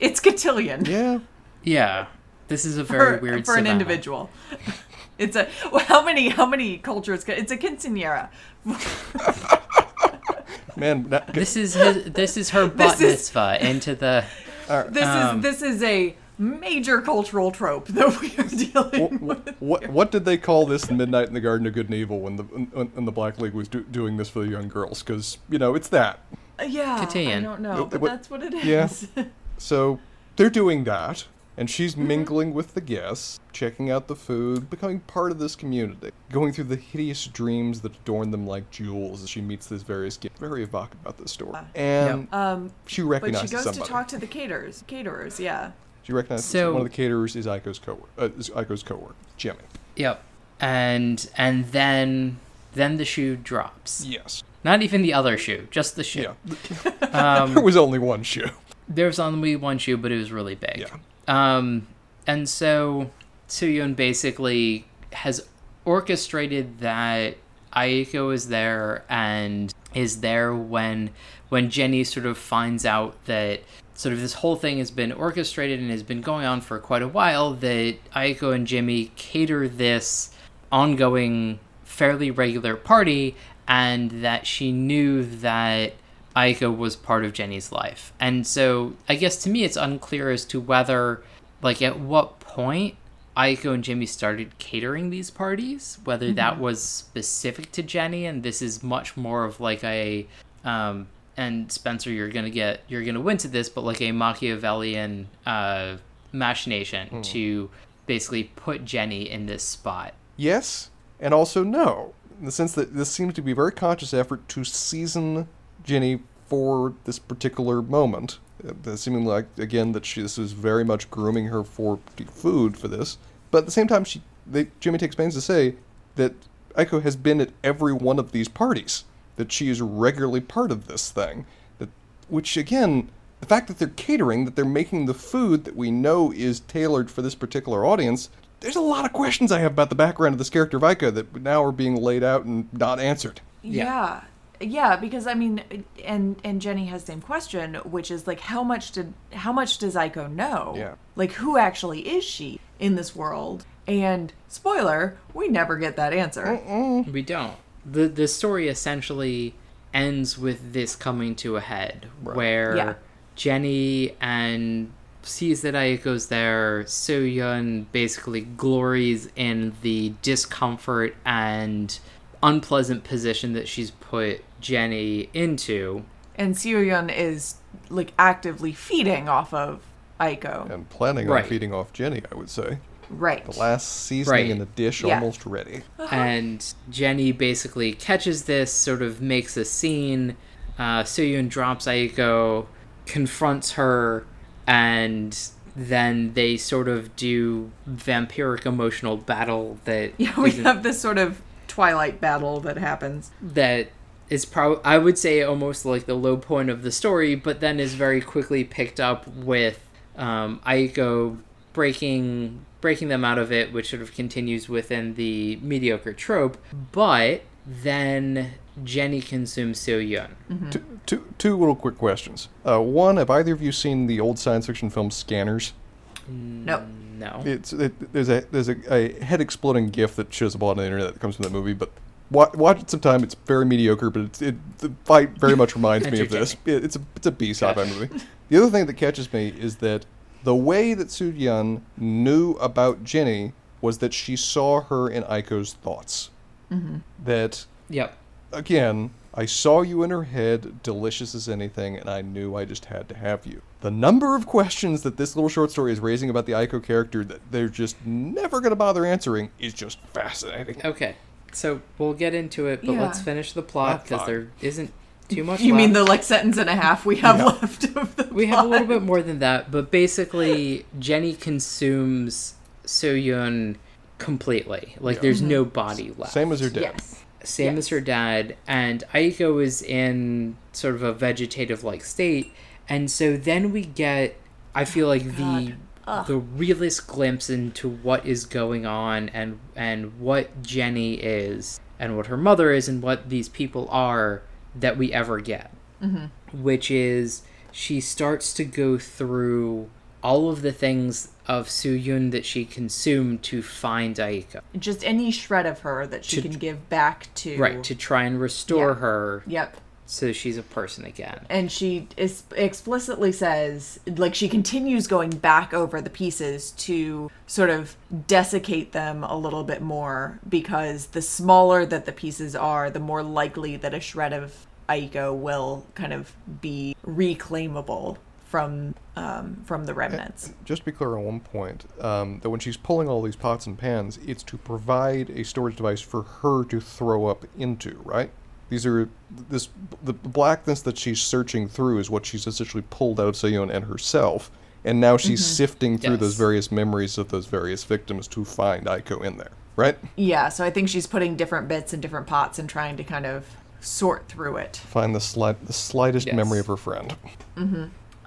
it's cotillion Yeah, yeah. This is a very for, weird for an individual. It's a well, how many how many cultures? It's a quinceanera. man. That, This is his, this is her bat This is- mitzvah into the. This Um, is this is a major cultural trope that we are dealing what, with. what what did they call this in Midnight in the Garden of Good and Evil when the when, when the Black League was do, doing this for the young girls? Because you know it's that. Uh, Yeah, I don't know, but What- that's what it is. Yeah. So they're doing that, and she's Mm-hmm. mingling with the guests, checking out the food, becoming part of this community, going through the hideous dreams that adorn them like jewels as she meets these various guests. Very evocative about this story, and Um, she but recognizes she goes somebody. to talk to the caterers. Caterers, yeah. she recognizes So- one of the caterers is Aiko's co uh, is Aiko's coworker, Jimmy. Yep, and and then then the shoe drops. Yes. Not even the other shoe, just the shoe. Yeah. Um, there was only one shoe. there was only one shoe, but it was really big. Yeah. Um, and so Seo Yun basically has orchestrated that Aiko is there and is there when when Jenny sort of finds out that sort of this whole thing has been orchestrated and has been going on for quite a while that Aiko and Jimmy cater this ongoing fairly regular party and that she knew that Aiko was part of Jenny's life. And so I guess to me it's unclear as to whether like at what point Aiko and Jimmy started catering these parties, whether that was specific to Jenny and this is much more of like a um and Spencer you're going to get you're going to win to this but like a Machiavellian uh machination to basically put Jenny in this spot. Yes, and also no, in the sense that this seems to be a very conscious effort to season Jenny for this particular moment. Uh, seeming like again that she this is very much grooming her for food for this, but at the same time, she they, Jimmy takes pains to say that Aiko has been at every one of these parties. That she is regularly part of this thing. That which again. The fact that they're catering, that they're making the food that we know is tailored for this particular audience, there's a lot of questions I have about the background of this character of Aiko that now are being laid out and not answered. Yeah. Yeah, because I mean and and Jenny has same question, which is like how much did how much does Aiko know? Yeah. Like who actually is she in this world? And spoiler, we never get that answer. We don't. The the story essentially ends with this coming to a head where Yeah. Jenny and sees that Aiko's there, Seo Yun basically glories in the discomfort and unpleasant position that she's put Jenny into. And Seo Yun is like actively feeding off of Aiko. And planning Right. on feeding off Jenny, I would say. Right. The last seasoning Right. in the dish Yeah. almost ready. and Jenny basically catches this, sort of makes a scene. Uh, Seo Yun drops Aiko, confronts her, and then they sort of do vampiric emotional battle that Yeah, we isn't- have this sort of twilight battle that happens. that is probably I would say almost like the low point of the story, but then is very quickly picked up with um, Aiko breaking breaking them out of it, which sort of continues within the mediocre trope. But then Jenny consumes Seo Yun. Two, two, two little quick questions. Uh, one, have either of you seen the old science fiction film Scanners? Nope. No. It's it, there's a there's a, a head exploding GIF that shows up on the internet that comes from that movie, but watch, watch it sometime. It's very mediocre, but it's, it the fight very much reminds me of this. It, it's a it's a B sci-fi movie. The other thing that catches me is that the way that Seo Yun knew about Jenny was that she saw her in Aiko's thoughts. That Yep. again, I saw you in her head, delicious as anything, and I knew I just had to have you. The number of questions that this little short story is raising about the Aiko character that they're just never going to bother answering is just fascinating. Okay. So we'll get into it, but Yeah. let's finish the plot because there isn't too much. You mean the like sentence and a half we have Yeah. left of the We have a little bit more than that, but basically, Jenny consumes Seo Yun completely. Like, Yeah. there's no mm-hmm. body left. Same as her dad. Yes. Same Yes. as her dad. And Aiko is in sort of a vegetative like state. And so then we get, I feel oh like, the. Ugh. The realest glimpse into what is going on and and what Jenny is and what her mother is and what these people are that we ever get mm-hmm. which is she starts to go through all of the things of Seo Yun that she consumed to find Aiko. Just any shred of her that she To- can give back to. Right, to try and restore her Yep. so she's a person again. And she is explicitly says, like, she continues going back over the pieces to sort of desiccate them a little bit more because the smaller that the pieces are, the more likely that a shred of Aiko will kind of be reclaimable from um, from the remnants. Just to be clear on one point, um, that when she's pulling all these pots and pans, it's to provide a storage device for her to throw up into, right? These are this the blackness that she's searching through is what she's essentially pulled out of Seo Yun and herself, and now she's sifting through those various memories of those various victims to find Aiko in there, right? Yeah, so I think she's putting different bits in different pots and trying to kind of sort through it. Find the slight the slightest Yes. memory of her friend.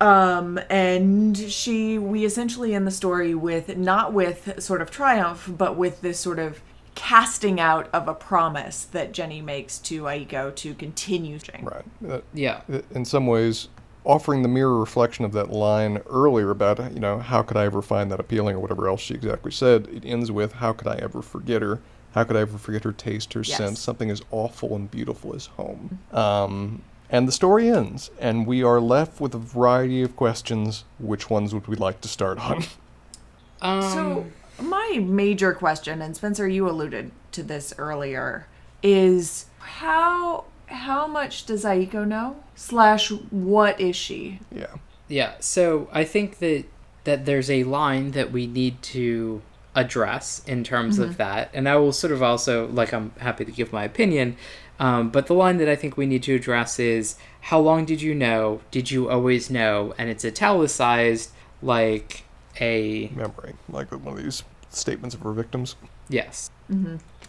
Um, and she, we essentially end the story with not with sort of triumph, but with this sort of casting out of a promise that Jenny makes to Aiko to continue. Right. Uh, Yeah. in some ways offering the mirror reflection of that line earlier about you know how could i ever find that appealing or whatever else she exactly said it ends with how could i ever forget her how could i ever forget her taste her Yes. sense something as awful and beautiful as home um, and the story ends and we are left with a variety of questions. Which ones would we like to start on? Um, So, my major question, and Spencer, you alluded to this earlier, is how how much does Aiko know? Slash, what is she? yeah. Yeah, so I think that that there's a line that we need to address in terms of that, and I will sort of also like I'm happy to give my opinion, um, but the line that I think we need to address is how long did you know? Did you always know? And it's italicized like a memory like one of these statements of her victims Yes.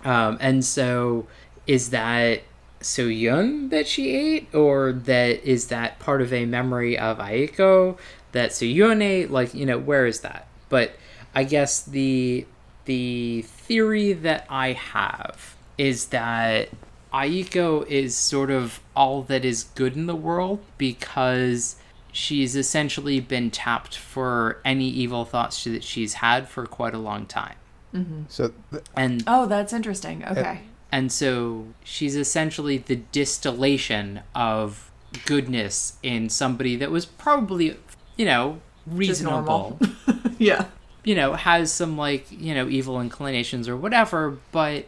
Um, and so, is that Seo Yun that she ate, or that is that part of a memory of Aiko that Seo Yun ate? Like, you know, where is that? But I guess the the theory that I have is that Aiko is sort of all that is good in the world because she's essentially been tapped for any evil thoughts that she's had for quite a long time. Mm-hmm. so th- And Oh, that's interesting. Okay. and so she's essentially the distillation of goodness in somebody that was probably, you know, reasonable. yeah. you know, has some like, you know, evil inclinations or whatever, but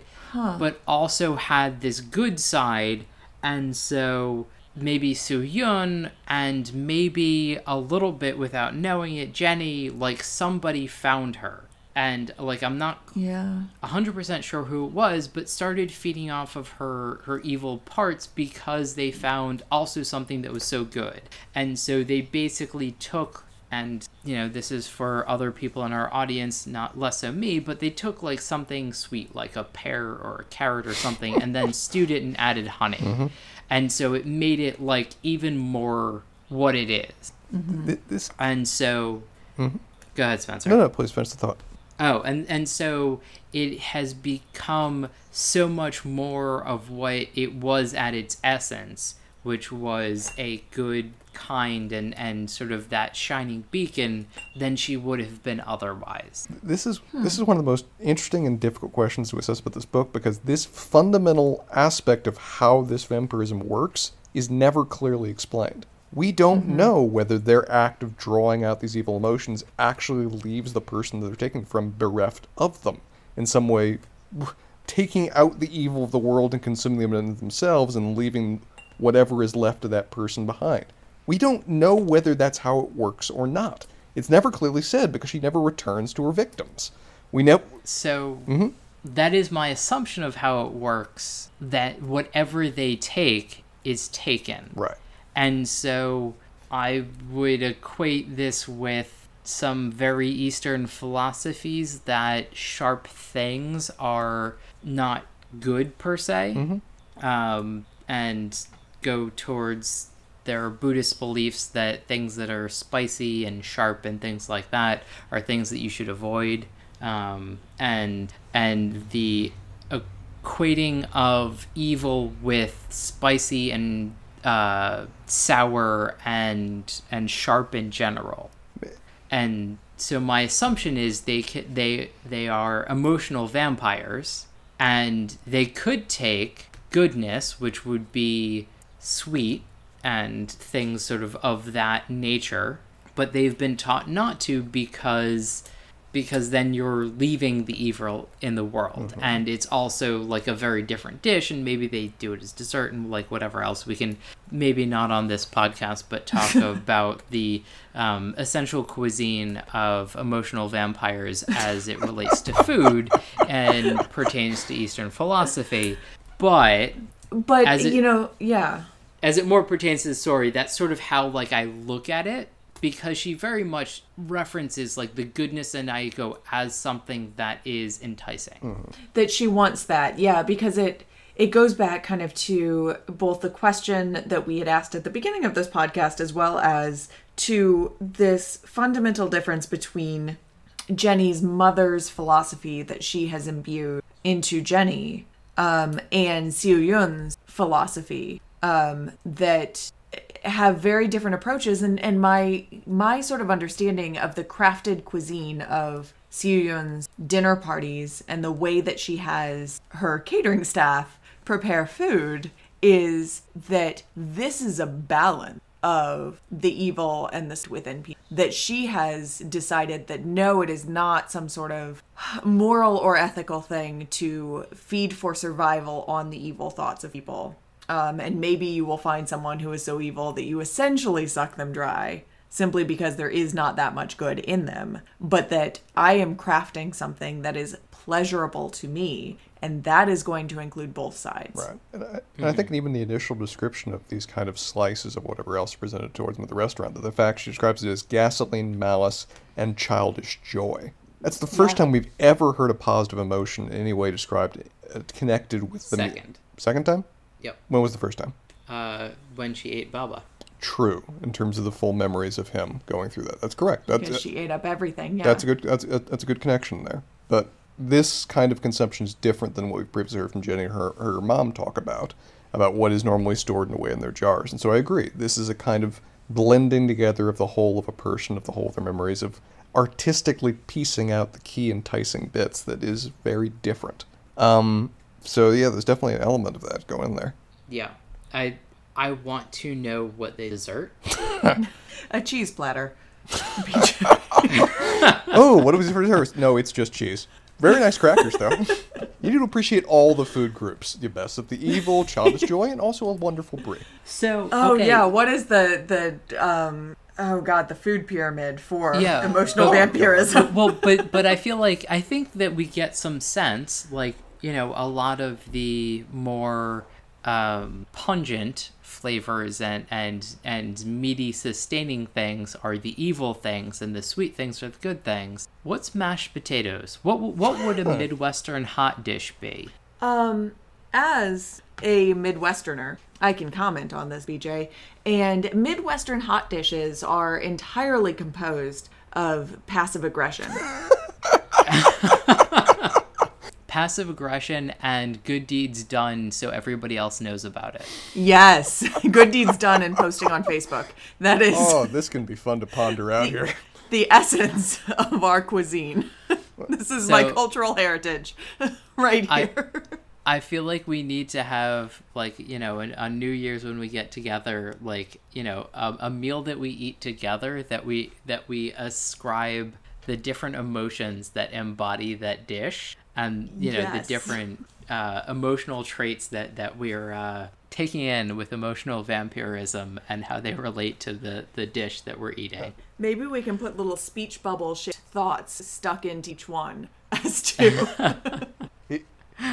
but also had this good side and so maybe Seo Yun and maybe a little bit without knowing it, Jenny, like somebody found her. And like I'm not Yeah. 100% sure who it was, but started feeding off of her her evil parts because they found also something that was so good. And so they basically took and you know, this is for other people in our audience, not less so me, but they took like something sweet like a pear or a carrot or something and then stewed it and added honey. Mm-hmm. And so it made it like even more what it is. Mm-hmm. Th- This And so mm-hmm. go ahead, Spencer. no no please finish the thought. Oh, and and so it has become so much more of what it was at its essence, which was a good, kind, and and sort of that shining beacon than she would have been otherwise. This is hmm. this is one of the most interesting and difficult questions to assess about this book because this fundamental aspect of how this vampirism works is never clearly explained. We don't mm-hmm. know whether their act of drawing out these evil emotions actually leaves the person that they're taking from bereft of them in some way, taking out the evil of the world and consuming them in themselves and leaving whatever is left of that person behind. We don't know whether that's how it works or not. It's never clearly said because she never returns to her victims. We know. So that is my assumption of how it works. That whatever they take is taken. Right. And so I would equate this with some very Eastern philosophies that sharp things are not good per se, um, and go towards their Buddhist beliefs that things that are spicy and sharp and things like that are things that you should avoid, um, and and the equating of evil with spicy and uh, sour and and sharp in general. And so my assumption is they they they are emotional vampires, and they could take goodness, which would be sweet and things sort of of that nature, but they've been taught not to because because then you're leaving the evil in the world. And it's also like a very different dish and maybe they do it as dessert and like whatever else. We can maybe not on this podcast but talk about the um, essential cuisine of emotional vampires as it relates to food and pertains to eastern philosophy. But But As it- you know, yeah. As it more pertains to the story, that's sort of how like I look at it because she very much references like the goodness in Aiko as something that is enticing. that she wants that yeah because it it goes back kind of to both the question that we had asked at the beginning of this podcast as well as to this fundamental difference between Jenny's mother's philosophy that she has imbued into Jenny um, and Seo Yun's philosophy um, that have very different approaches. And, and my my sort of understanding of the crafted cuisine of Seo Yun's dinner parties and the way that she has her catering staff prepare food is that this is a balance of the evil and the within people that she has decided that no it is not some sort of moral or ethical thing to feed for survival on the evil thoughts of people um, and maybe you will find someone who is so evil that you essentially suck them dry simply because there is not that much good in them, but that I am crafting something that is pleasurable to me, and that is going to include both sides. Right. And I, and I think even the initial description of these kind of slices of whatever else presented towards them at the restaurant, that the fact she describes it as gasoline, malice, and childish joy. That's the first Yeah. time we've ever heard a positive emotion in any way described uh, connected with the me- Second. Second time? Yep. When was the first time? Uh, when she ate Baba. True, in terms of the full memories of him going through that. That's correct. That's Because she ate up everything. Yeah. That's a good. That's a, that's a good connection there. But this kind of consumption is different than what we've previously heard from Jenny and her her mom talk about about what is normally stored away in their jars. And so I agree. This is a kind of blending together of the whole of a person, of the whole of their memories, of artistically piecing out the key enticing bits that is very different. Um, so yeah, there's definitely an element of that going there. Yeah. I I want to know what they dessert. a cheese platter. oh, what was it for dessert? No, it's just cheese. Very nice crackers though. You need to appreciate all the food groups. The best of the evil, childish joy, and also a wonderful brie. So Oh okay, yeah, what is the the um oh god, the food pyramid for Yeah. emotional Oh, vampirism? well, but but I feel like I think that we get some sense, like you know, a lot of the more um, pungent flavors and and and meaty, sustaining things are the evil things, and the sweet things are the good things. What's mashed potatoes? What what would a midwestern hot dish be? Um, as a Midwesterner, I can comment on this, BJ. And Midwestern hot dishes are entirely composed of passive aggression. Passive aggression and good deeds done, so everybody else knows about it. yes, good deeds done and posting on Facebook. That is Oh, this can be fun to ponder out here. the essence of our cuisine. this is my cultural heritage right I- here. I feel like we need to have like you know an, on New Year's when we get together like you know a, a meal that we eat together that we that we ascribe the different emotions that embody that dish and you know Yes. the different uh, emotional traits that that we're uh, taking in with emotional vampirism and how they relate to the the dish that we're eating. Maybe we can put little speech bubble shit thoughts stuck into each one as to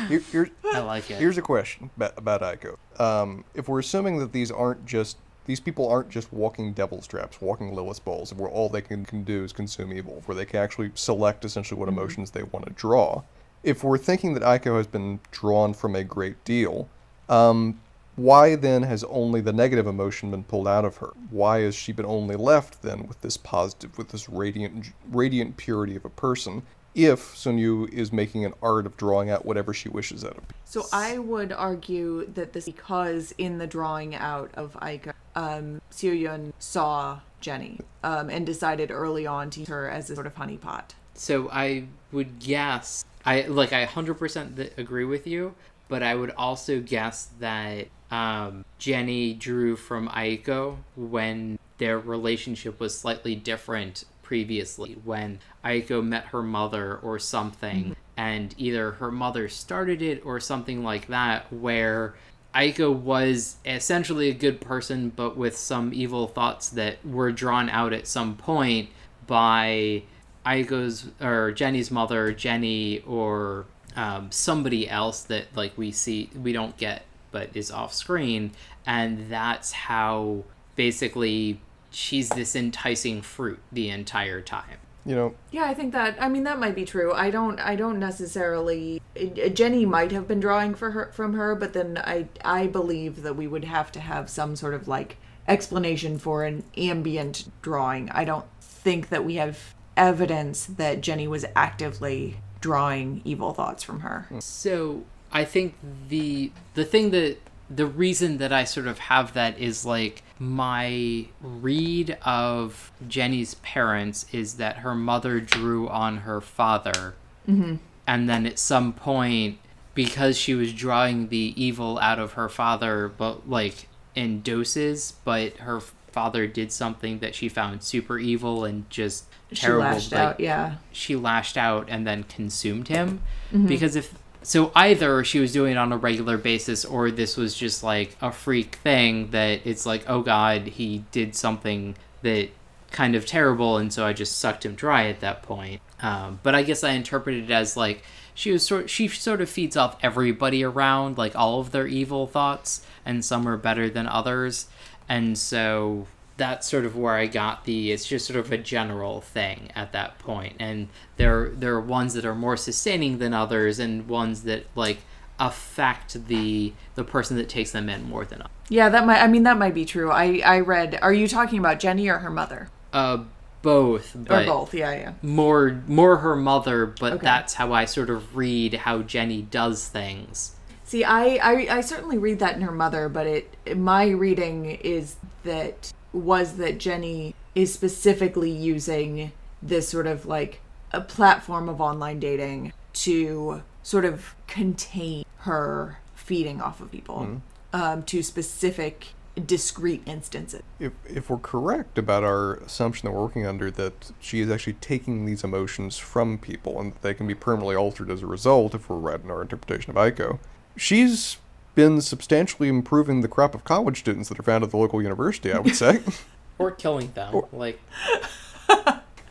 Here- here- I like it. here's a question about, about Aiko. Um, if we're assuming that these aren't just these people aren't just walking devil's traps, walking Lilith's balls, where all they can, can do is consume evil, where they can actually select essentially what emotions they want to draw. If we're thinking that Aiko has been drawn from a great deal, um, why then has only the negative emotion been pulled out of her? Why has she been only left then with this positive, with this radiant, radiant purity of a person? If Sun Yu is making an art of drawing out whatever she wishes out of people. So I would argue that this because in the drawing out of Aiko, um, Seo Yun saw Jenny um, and decided early on to use her as a sort of honeypot. So I would guess I like I 100% th- agree with you, but I would also guess that um, Jenny drew from Aiko when their relationship was slightly different previously when Aiko met her mother or something and either her mother started it or something like that where Aiko was essentially a good person but with some evil thoughts that were drawn out at some point by Aiko's or Jenny's mother, Jenny, or um, somebody else that like we see we don't get but is off screen, and that's how basically she's this enticing fruit the entire time. You know, Yeah, I think that. I mean, that might be true. I don't. I don't necessarily. uh, Jenny might have been drawing for her from her, but then I. I believe that we would have to have some sort of like explanation for an ambient drawing. I don't think that we have evidence that Jenny was actively drawing evil thoughts from her. So I think the the thing that the reason that I sort of have that is like my read of Jenny's parents is that her mother drew on her father, mm-hmm. and then at some point, because she was drawing the evil out of her father, but like in doses, but her father did something that she found super evil and just She terrible. lashed like, out. Yeah. she lashed out and then consumed him because if so either she was doing it on a regular basis or this was just like a freak thing that it's like oh god he did something that kind of terrible and so i just sucked him dry at that point um, but i guess i interpreted it as like she was sort she sort of feeds off everybody around like all of their evil thoughts and some are better than others and so that's sort of where I got the it's just sort of a general thing at that point. and there there are ones that are more sustaining than others and ones that like affect the the person that takes them in more than others. Yeah, that might. I mean, that might be true. I. I read. Are you talking about Jenny or her mother, uh both or both? Yeah, yeah. more more her mother but Okay. that's how I sort of read how Jenny does things See, I, I I certainly read that in her mother, but it my reading is that was that Jenny is specifically using this sort of like a platform of online dating to sort of contain her feeding off of people um, to specific discrete instances. if if we're correct about our assumption that we're working under that she is actually taking these emotions from people and that they can be permanently altered as a result if we're right in our interpretation of Aiko, she's been substantially improving the crop of college students that are found at the local university, I would say. Or killing them. Like,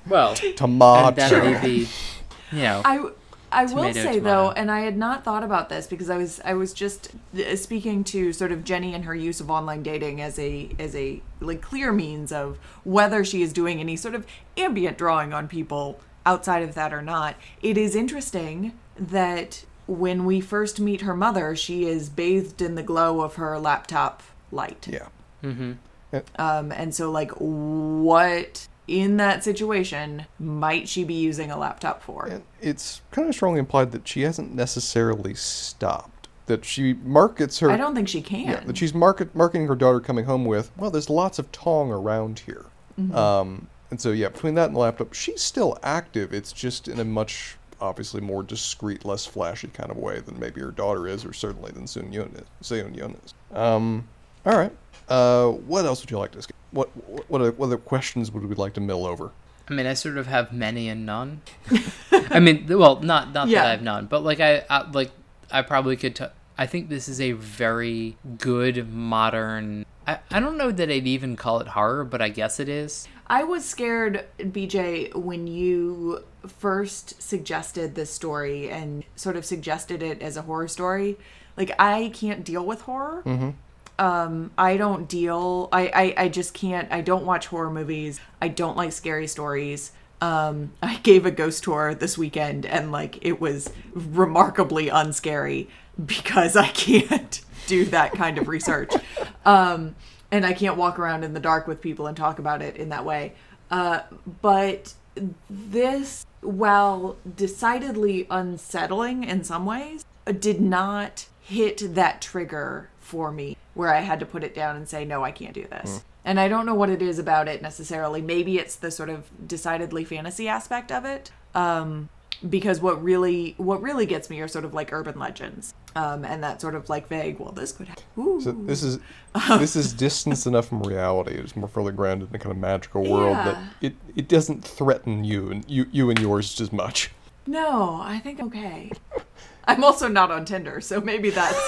well, and Tomato. that may be, you know, I I will say tomato. though, and I had not thought about this because I was I was just uh, speaking to sort of Jenny and her use of online dating as a as a like clear means of whether she is doing any sort of ambient drawing on people outside of that or not. It is interesting that when we first meet her mother, she is bathed in the glow of her laptop light. yeah. Mm-hmm. Um, and so, like, what in that situation might she be using a laptop for? And it's kind of strongly implied that she hasn't necessarily stopped. That she markets her I don't think she can. Yeah, that she's market, marketing her daughter coming home with, well, there's lots of Tong around here. Mm-hmm. Um, and so, yeah, between that and the laptop, she's still active. It's just in a much, obviously, more discreet, less flashy kind of way than maybe her daughter is, or certainly than Sun Yun is. Seo Yun is. Um, all right. Uh, what else would you like to discuss? What, what, what, other, what other questions would we like to mill over? I mean, I sort of have many and none. I mean, well, not not Yeah. that I have none, but like I, I like I probably could. T- I think this is a very good modern. I, I don't know that I'd even call it horror, but I guess it is. I was scared, BJ, when you first suggested this story and sort of suggested it as a horror story. Like, I can't deal with horror. Um, I don't deal. I, I I just can't. I don't watch horror movies. I don't like scary stories. Um, I gave a ghost tour this weekend and like it was remarkably unscary because I can't do that kind of research. Um, and I can't walk around in the dark with people and talk about it in that way. Uh, but this, while decidedly unsettling in some ways, did not hit that trigger for me where I had to put it down and say, no, I can't do this. And I don't know what it is about it necessarily. Maybe it's the sort of decidedly fantasy aspect of it. Um, because what really what really gets me are sort of like urban legends um, and that sort of like vague well this could happen Ooh. So this is this is distance enough from reality. It's more fully grounded in a kind of magical world that it, it doesn't threaten you and you you and yours just as much. no i think okay i'm also not on tinder so maybe that's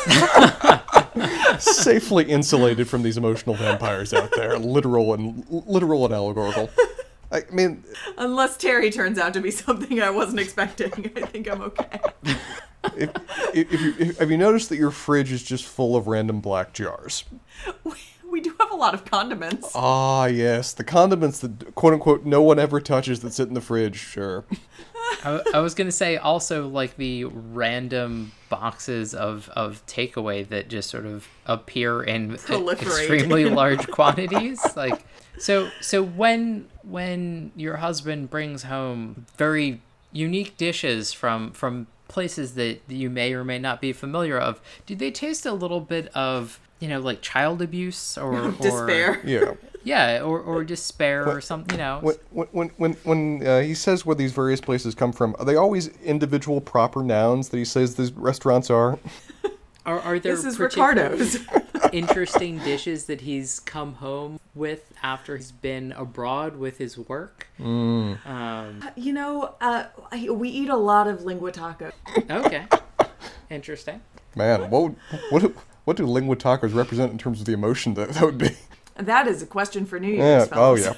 Safely insulated from these emotional vampires out there, literal and literal and allegorical. I mean, unless terry turns out to be something i wasn't expecting i think i'm okay if, if, if you if, have you noticed that your fridge is just full of random black jars? we, we do have a lot of condiments Ah, yes, the condiments that quote unquote no one ever touches that sit in the fridge. Sure. I, I was gonna say also like the random boxes of of takeaway that just sort of appear in extremely large quantities. Like so so when when your husband brings home very unique dishes from from places that you may or may not be familiar of, do they taste a little bit of you know like child abuse or or- despair Yeah. yeah, or, or despair or something, you know. When when when when uh, he says where these various places come from, are they always individual proper nouns that he says these restaurants are? Are, are there this is particular ricardo's interesting dishes that he's come home with after he's been abroad with his work? Um, you know uh, we eat a lot of lengua taco okay, interesting. Man, what would, what do, what do lengua tacos represent in terms of the emotion that that would be? that is a question for new year's Yeah. Oh fellas.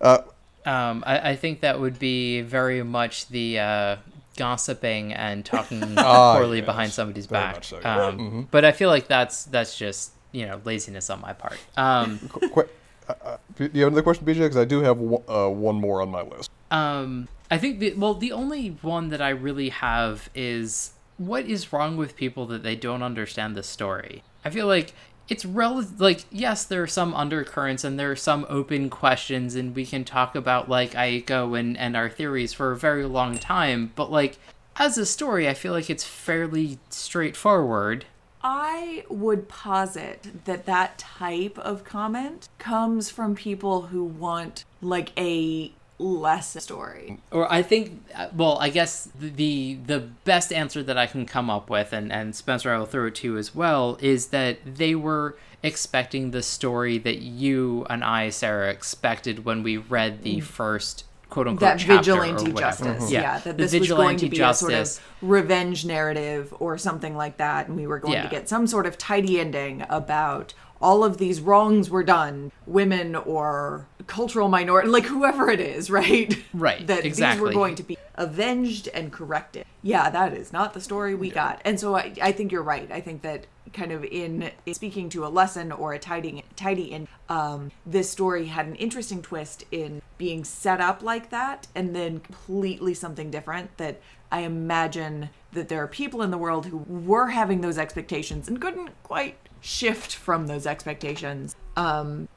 yeah. Um, I, I think that would be very much the uh, gossiping and talking Ah, poorly yes. behind somebody's Very back. so, yeah. um, But I feel like that's that's just you know laziness on my part. Um, Qu- qu- uh, uh, do you have another question, BJ? Because I do have one, uh, one more on my list. Um, I think the well, the only one that I really have is what is wrong with people that they don't understand the story. I feel like it's rel like yes, there are some undercurrents and there are some open questions, and we can talk about like Aiko and and our theories for a very long time. But like as a story, I feel like it's fairly straightforward. I would posit that that type of comment comes from people who want like a lesson story. or I think, uh, well, I guess the the best answer that I can come up with, and and Spencer, I will throw it to you as well, is that they were expecting the story that you and I, Sarah, expected when we read the first quote unquote That vigilante justice, Yeah, yeah, that the this was going to be justice. a sort of revenge narrative or something like that, and we were going Yeah. to get some sort of tidy ending about all of these wrongs were done, women or cultural minority, like whoever it is, right? Right, that these were going to be avenged and corrected. Yeah, that is not the story we got. And so I, I think you're right. I think that kind of in, in speaking to a lesson or a tidy tidy in um, this story had an interesting twist in being set up like that and then completely something different that I imagine that there are people in the world who were having those expectations and couldn't quite shift from those expectations um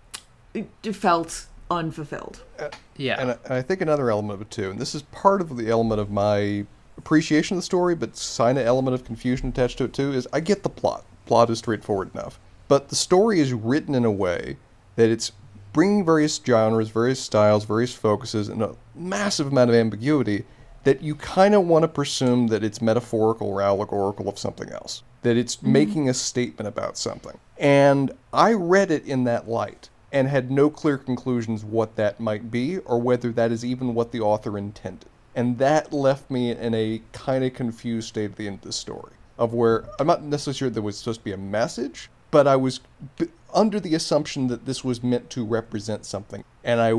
it felt unfulfilled yeah. And I, and I think another element of it too, and this is part of the element of my appreciation of the story, but sign an element of confusion attached to it too, is I get the plot. Plot is straightforward enough. But the story is written in a way that it's bringing various genres, various styles, various focuses, and a massive amount of ambiguity that you kind of want to presume that it's metaphorical or allegorical of something else. That it's making a statement about something. And I read it in that light and had no clear conclusions what that might be or whether that is even what the author intended. And that left me in a kind of confused state at the end of the story, of where I'm not necessarily sure there was supposed to be a message, but I was b- under the assumption that this was meant to represent something. And I,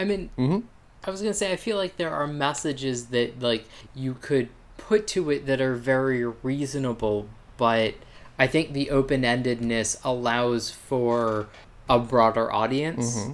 I mean, Mhm. I was gonna say I feel like there are messages that like you could put to it that are very reasonable, but I think the open endedness allows for a broader audience.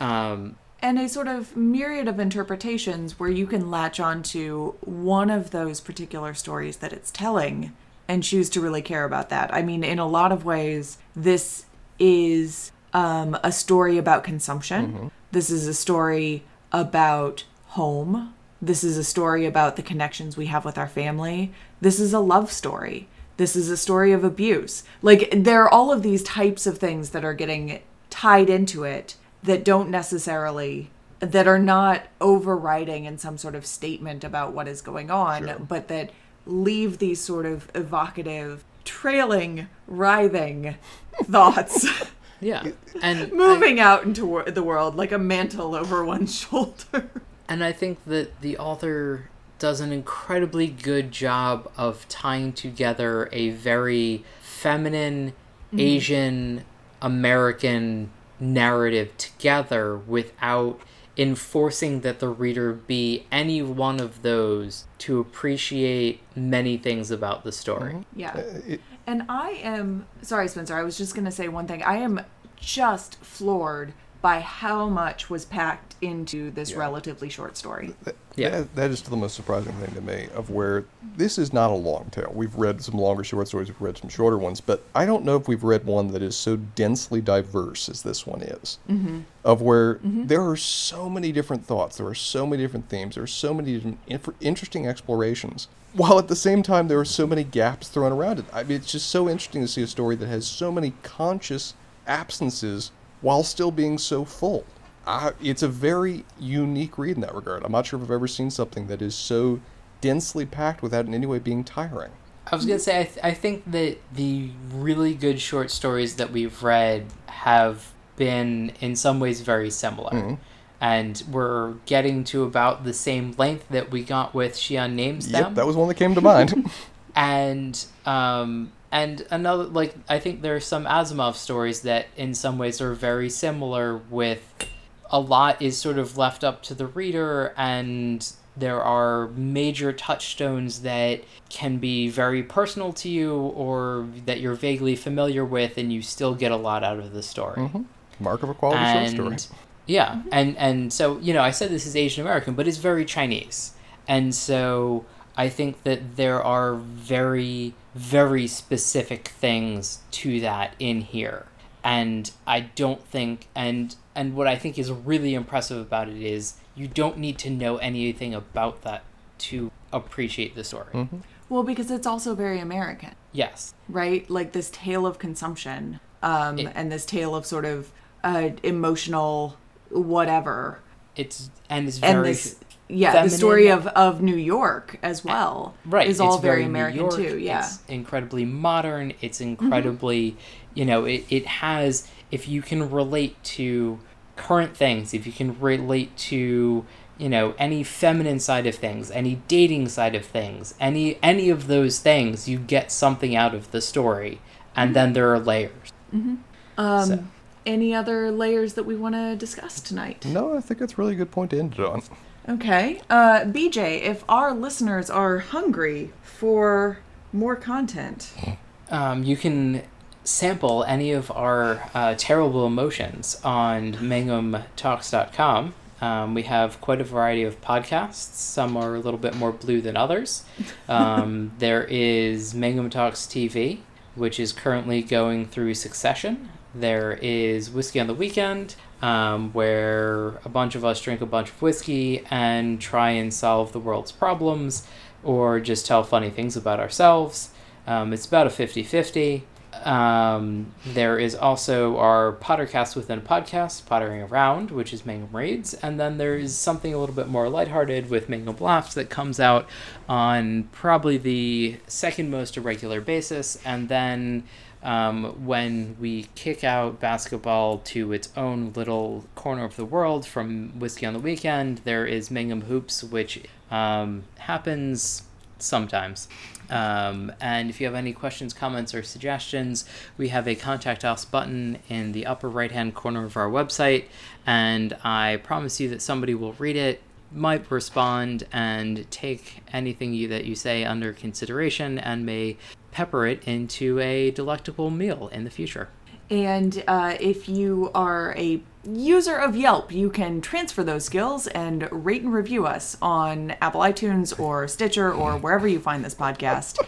Um, and a sort of myriad of interpretations where you can latch onto one of those particular stories that it's telling and choose to really care about that. I mean, in a lot of ways, this is um, a story about consumption. This is a story about home. This is a story about the connections we have with our family. This is a love story. This is a story of abuse. Like, there are all of these types of things that are getting tied into it that don't necessarily that are not overriding in some sort of statement about what is going on Sure. but that leave these sort of evocative trailing writhing thoughts yeah, and I- moving out into wor- the world like a mantle over one's shoulder and I think that the author does an incredibly good job of tying together a very feminine mm-hmm. Asian American narrative together without enforcing that the reader be any one of those to appreciate many things about the story. Mm-hmm. yeah uh, it, And I am sorry, Spencer. I was just going to say one thing. I am just floored by how much was packed into this Yeah. relatively short story. Yeah. That, that is the most surprising thing to me of where this is not a long tale. We've read some longer short stories, we've read some shorter ones, but I don't know if we've read one that is so densely diverse as this one is. Mm-hmm. Of where there are so many different thoughts, there are so many different themes, there are so many different inf- interesting explorations, while at the same time there are so many gaps thrown around it. I mean, it's just so interesting to see a story that has so many conscious absences while still being so full. Uh, it's a very unique read in that regard. I'm not sure if I've ever seen something that is so densely packed without in any way being tiring. I was gonna say I, th- I think that the really good short stories that we've read have been in some ways very similar, and we're getting to about the same length that we got with She Unnames them. Yep, that was one that came to mind. and um and another like I think there are some Asimov stories that in some ways are very similar with a lot is sort of left up to the reader and there are major touchstones that can be very personal to you or that you're vaguely familiar with and you still get a lot out of the story. Mm-hmm. Mark of a quality short story. yeah, mm-hmm. and and so you know, I said this is Asian American, but it's very Chinese, and so I think that there are very very specific things to that in here, and I don't think and and what I think is really impressive about it is you don't need to know anything about that to appreciate the story. Well, because it's also very American, Yes. right? Like this tale of consumption, um, It- and this tale of sort of uh, emotional whatever it's and it's and very this yeah feminine. the story of of new york as well right is all it's very New american York, too yeah. It's incredibly modern. It's incredibly you know it, it has if you can relate to current things if you can relate to you know any feminine side of things any dating side of things any any of those things you get something out of the story and then there are layers. Um So- any other layers that we want to discuss tonight? No, I think that's really a good point to end it on. Okay uh bj if our listeners are hungry for more content um, you can sample any of our uh, terrible emotions on mangumtalks.com. Um, we have quite a variety of podcasts. Some are a little bit more blue than others. Um, there is Mangum Talks TV, which is currently going through Succession. There is Whiskey on the Weekend, um, where a bunch of us drink a bunch of whiskey and try and solve the world's problems or just tell funny things about ourselves. Um, it's about a 50 50. Um, there is also our Pottercast within a podcast, Pottering Around, which is Mangum Reads. And then there's something a little bit more lighthearted with Mangum Laughs that comes out on probably the second most irregular basis. And then um, when we kick out basketball to its own little corner of the world from Whiskey on the Weekend, there is Mangum Hoops, which um, happens sometimes. Um, and if you have any questions, comments, or suggestions, we have a contact us button in the upper right hand corner of our website. And I promise you that somebody will read it, might respond, and take anything you, that you say under consideration and may pepper it into a delectable meal in the future. And uh, if you are a user of Yelp, you can transfer those skills and rate and review us on Apple iTunes or Stitcher or wherever you find this podcast.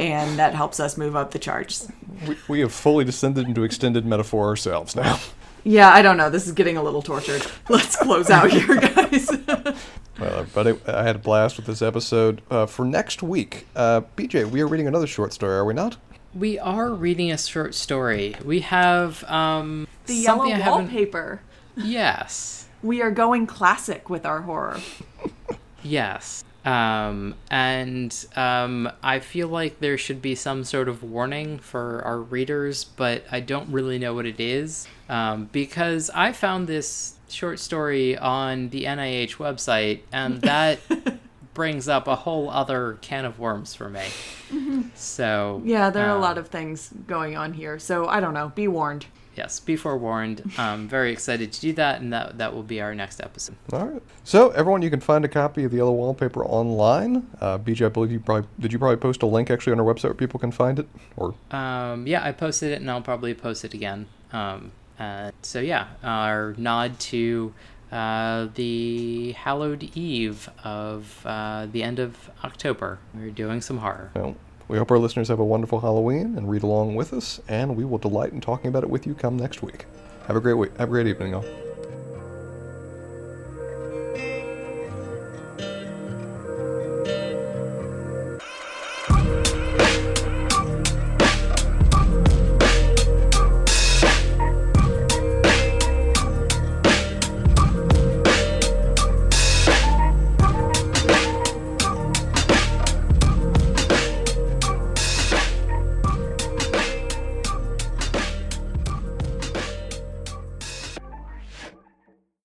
And that helps us move up the charts. We, we have fully descended into extended metaphor ourselves now. Yeah, I don't know. This is getting a little tortured. Let's close out here, guys. Well, everybody, I had a blast with this episode. Uh, for next week, uh, BJ, we are reading another short story, are we not? We are reading a short story. We have um, the yellow something I haven't- wallpaper. Yes. We are going classic with our horror. Yes. Um, and um, I feel like there should be some sort of warning for our readers, but I don't really know what it is um, because I found this short story on the NIH website, and that brings up a whole other can of worms for me. So Yeah, there are a um, lot of things going on here. So I don't know. Be warned. yes. Be forewarned. I'm very excited to do that, and that that will be our next episode. All right. So, everyone, you can find a copy of the Yellow Wallpaper online. Uh, BJ, I believe you probably did. You probably post a link actually on our website where people can find it, or Um, yeah, I posted it, and I'll probably post it again. Um, uh, so yeah, our nod to uh, the hallowed eve of uh, the end of October. We're doing some horror. Well, we hope our listeners have a wonderful Halloween and read along with us, and we will delight in talking about it with you come next week. Have a great week. Have a great evening, all.